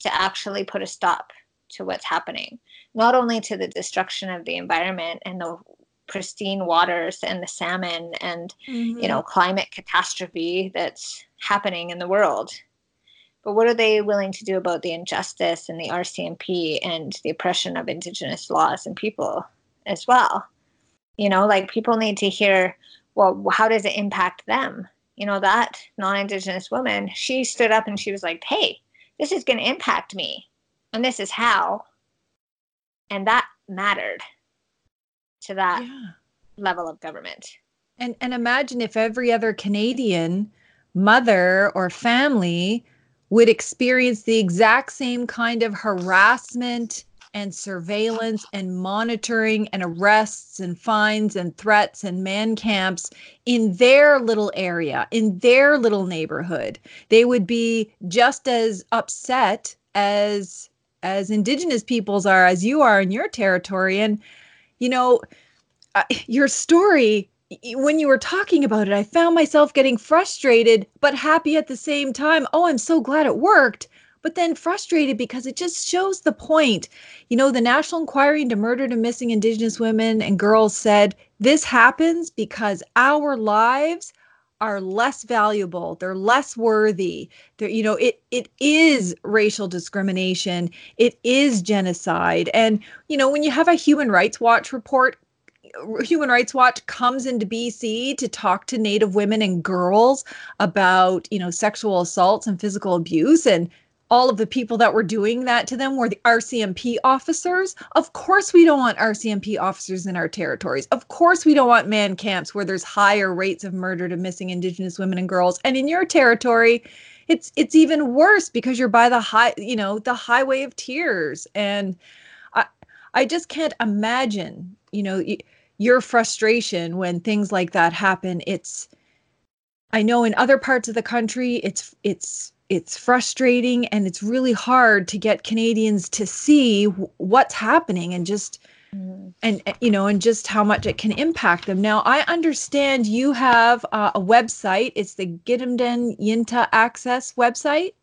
to actually put a stop to what's happening? Not only to the destruction of the environment and the pristine waters and the salmon and mm-hmm. you know climate catastrophe that's happening in the world but what are they willing to do about the injustice and the RCMP and the oppression of indigenous laws and people as well? You know like people need to hear well how does it impact them you know, that non Indigenous woman, she stood up and she was like, hey, this is going to impact me. And this is how. And that mattered to that yeah. level of government. And, and imagine if every other Canadian mother or family would experience the exact same kind of harassment and surveillance and monitoring and arrests and fines and threats and man camps in their little area, in their little neighborhood. They would be just as upset as as indigenous peoples are as you are in your territory. And you know uh, your story when you were talking about it i found myself getting frustrated but happy at the same time. Oh i'm so glad it worked but then frustrated because it just shows the point. You know, the National Inquiry into Murdered and Missing Indigenous Women and Girls said this happens because our lives are less valuable. They're less worthy. They're, you know it it is racial discrimination. It is genocide. And you know when you have a human rights watch report Human Rights Watch comes into BC to talk to Native women and girls about, you know, sexual assaults and physical abuse and all of the people that were doing that to them were the RCMP officers. Of course, we don't want RCMP officers in our territories. Of course, we don't want man camps where there's higher rates of murder to missing Indigenous women and girls. And in your territory, it's it's even worse because you're by the high, you know, the highway of tears. And I I just can't imagine, you know, your frustration when things like that happen. It's I know in other parts of the country, it's it's it's frustrating and it's really hard to get Canadians to see what's happening and just mm. and eh, you know and just how much it can impact them. Now I understand you have uh, a website. It's the Gidimt'en Yinta Access website.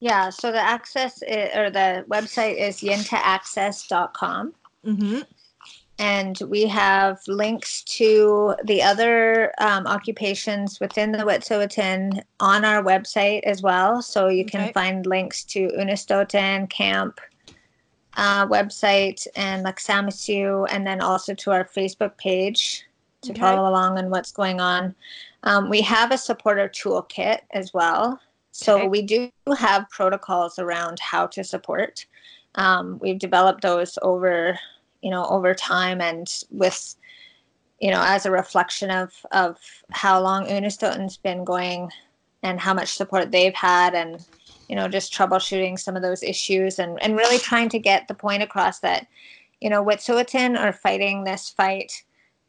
Yeah, so the access is, or the website is yintaaccess.com. Mm-hmm and we have links to the other um, occupations within the Wet'suwet'en on our website as well. So you can okay. find links to Unistoten Camp uh, website and Likhts'amisyu, and then also to our Facebook page to okay. follow along on what's going on. Um, we have a supporter toolkit as well. So okay. we do have protocols around how to support. Um, we've developed those over you know over time and with you know as a reflection of of how long Unistoten's been going and how much support they've had and you know just troubleshooting some of those issues and and really trying to get the point across that you know Wet'suwet'en are fighting this fight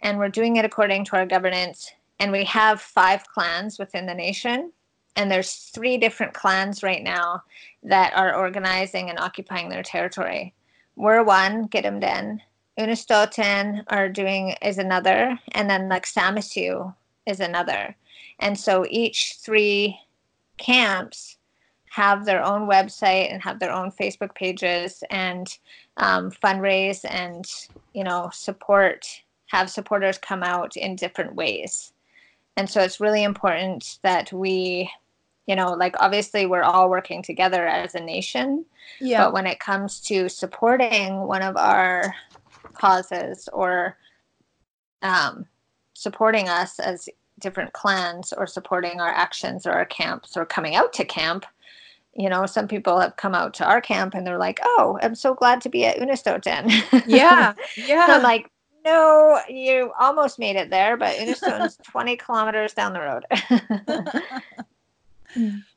and we're doing it according to our governance and we have five clans within the nation and there's three different clans right now that are organizing and occupying their territory we're one, Gidimt'en. Unistoten are doing is another, and then Likhts'amisyu is another. And so each three camps have their own website and have their own Facebook pages and um, fundraise and you know support have supporters come out in different ways. And so it's really important that we you know, like obviously we're all working together as a nation. Yeah. But when it comes to supporting one of our causes or um, supporting us as different clans or supporting our actions or our camps or coming out to camp, you know, some people have come out to our camp and they're like, "Oh, I'm so glad to be at Unistoten." Yeah, <laughs> yeah. I'm like, no, you almost made it there, but Unistoten's <laughs> 20 kilometers down the road. <laughs>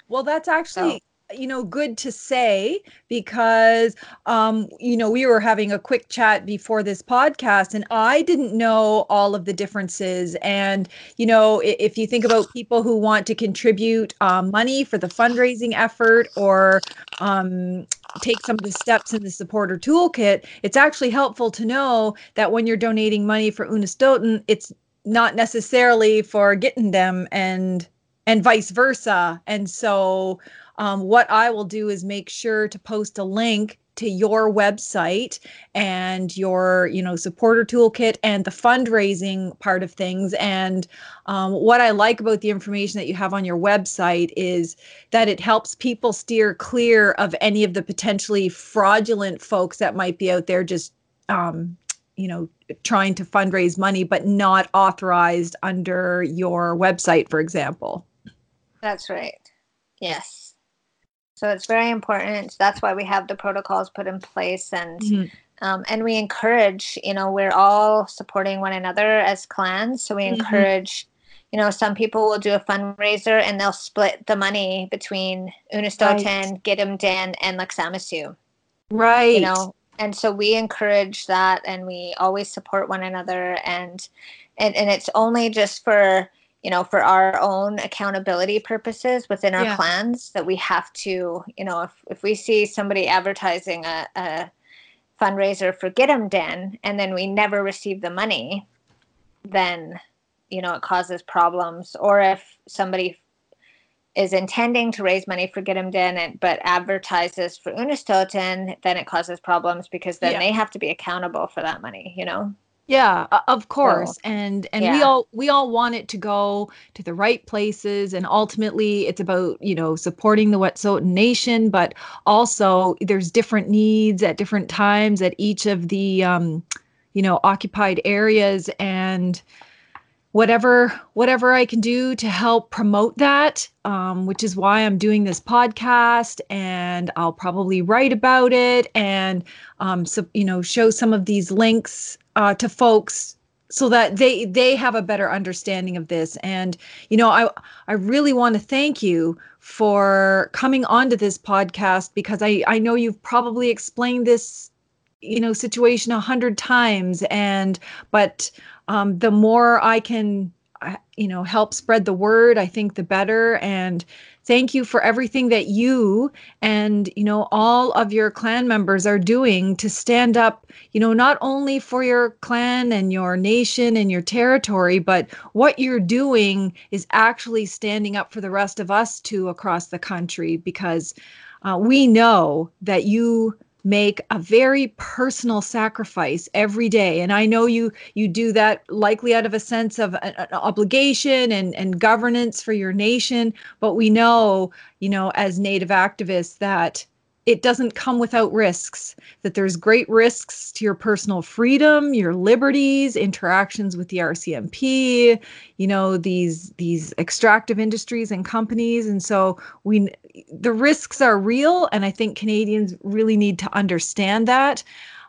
well, that's actually you know good to say because um you know we were having a quick chat before this podcast and i didn't know all of the differences. And you know if you think about people who want to contribute um, money for the fundraising effort or um take some of the steps in the supporter toolkit it's actually helpful to know that when you're donating money for unistoten it's not necessarily for Gidimt'en and and vice versa. And so um, what I will do is make sure to post a link to your website and your you know supporter toolkit and the fundraising part of things. And um, what i like about the information that you have on your website is that it helps people steer clear of any of the potentially fraudulent folks that might be out there just um, you know trying to fundraise money but not authorized under your website for example that's right yes so it's very important. That's why we have the protocols put in place and mm-hmm. um, and we encourage, you know, we're all supporting one another as clans. So we mm-hmm. encourage, you know, some people will do a fundraiser and they'll split the money between Unistoten, right. And Likhts'amisyu. Right. You know, and so we encourage that and we always support one another and and, and it's only just for you know, for our own accountability purposes within our yeah. plans that we have to, you know, if, if we see somebody advertising a, a fundraiser for Gidimt'en and then we never receive the money, then, you know, it causes problems. Or if somebody is intending to raise money for Gidimt'en and but advertises for Unistoten, then it causes problems because then yeah. they have to be accountable for that money, you know? Yeah, of course. So, and and yeah. we all we all want it to go to the right places and ultimately it's about, you know, supporting the Wet'suwet'en nation, but also there's different needs at different times at each of the um, you know, occupied areas and whatever whatever I can do to help promote that, um, which is why I'm doing this podcast, and I'll probably write about it and um, so you know show some of these links uh, to folks so that they they have a better understanding of this. And you know i i really want to thank you for coming onto this podcast because i i know you've probably explained this you know situation a hundred times and but um, the more I can, uh, you know, help spread the word, I think the better. And thank you for everything that you and you know all of your clan members are doing to stand up you know not only for your clan and your nation and your territory but what you're doing is actually standing up for the rest of us too across the country because uh, we know that you make a very personal sacrifice every day. And i know you you do that likely out of a sense of an, an obligation and and governance for your nation. But we know you know as native activists that it doesn't come without risks that there's great risks to your personal freedom your liberties interactions with the rcmp you know these these extractive industries and companies. And so we the risks are real and i think canadians really need to understand that.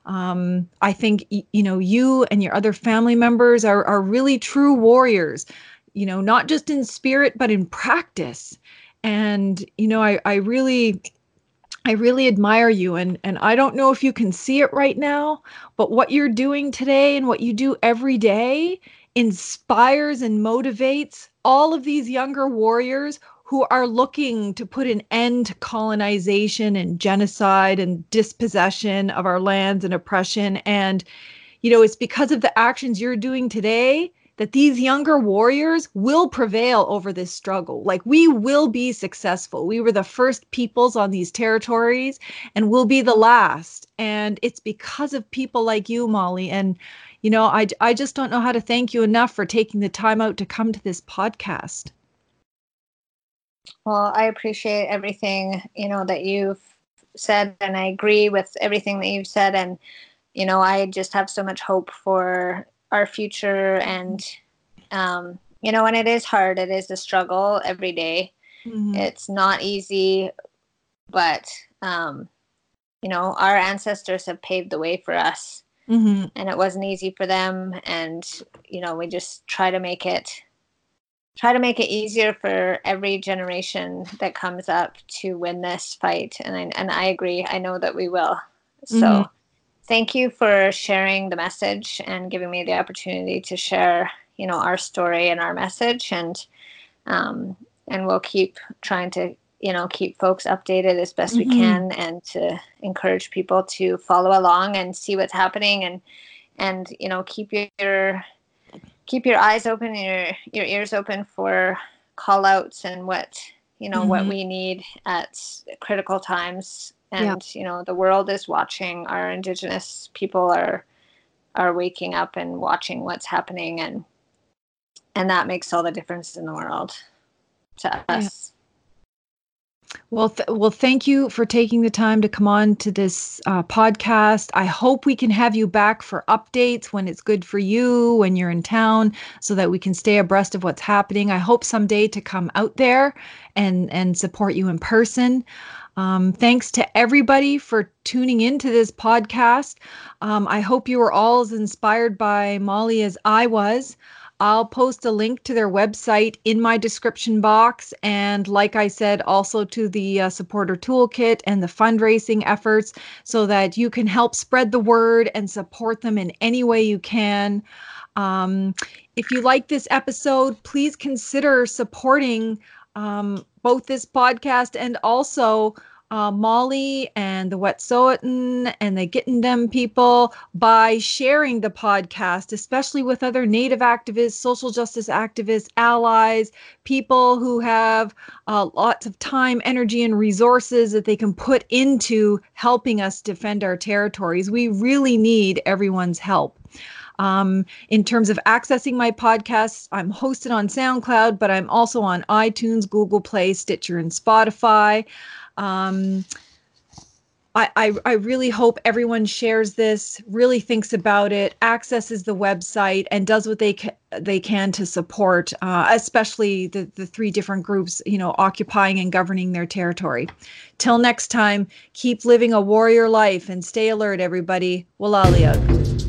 Um, i think you know you and your other family members are are really true warriors you know not just in spirit but in practice. And you know i i really I really admire you and and I don't know if you can see it right now, but what you're doing today and what you do every day inspires and motivates all of these younger warriors who are looking to put an end to colonization and genocide and dispossession of our lands and oppression. And you know it's because of the actions you're doing today that these younger warriors will prevail over this struggle. Like we will be successful. We were the first peoples on these territories and we'll be the last. And it's because of people like you, Molly. And, you know, I, I just don't know how to thank you enough for taking the time out to come to this podcast. Well, I appreciate everything, you know, that you've said and I agree with everything that you've said and you know, I just have so much hope for our future and um you know, and it is hard. It is a struggle every day. Mm-hmm. It's not easy, but um you know, our ancestors have paved the way for us. Mm-hmm. And it wasn't easy for them and you know, we just try to make it try to make it easier for every generation that comes up to win this fight and I, and I agree I know that we will so mm-hmm. Thank you for sharing the message and giving me the opportunity to share you know our story and our message and um, and we'll keep trying to you know keep folks updated as best mm-hmm. we can and to encourage people to follow along and see what's happening and and you know keep your keep your eyes open and your your ears open for call outs and what you know mm-hmm. what we need at critical times and yeah. you know the world is watching our indigenous people are are waking up and watching what's happening and and that makes all the difference in the world to us well, th- well, thank you for taking the time to come on to this uh, podcast. I hope we can have you back for updates when it's good for you, when you're in town, so that we can stay abreast of what's happening. I hope someday to come out there and and support you in person. Um, thanks to everybody for tuning into this podcast. Um, I hope you were all as inspired by Molly as I was. I'll post a link to their website in my description box. And like I said, also to the uh, supporter toolkit and the fundraising efforts so that you can help spread the word and support them in any way you can. Um, if you like this episode, please consider supporting um, both this podcast and also uh, Molly and the Wet'suwet'en and the Gidimt'en people by sharing the podcast, especially with other Native activists, social justice activists, allies, people who have uh, lots of time, energy, and resources that they can put into helping us defend our territories. We really need everyone's help. Um, in terms of accessing my podcasts, I'm hosted on SoundCloud, but I'm also on iTunes, Google Play, Stitcher, and Spotify. Um, I, I, I, really hope everyone shares this, really thinks about it, accesses the website, and does what they ca- they can to support, uh, especially the the three different groups, you know, occupying and governing their territory. Till next time, keep living a warrior life and stay alert, everybody. Walalia.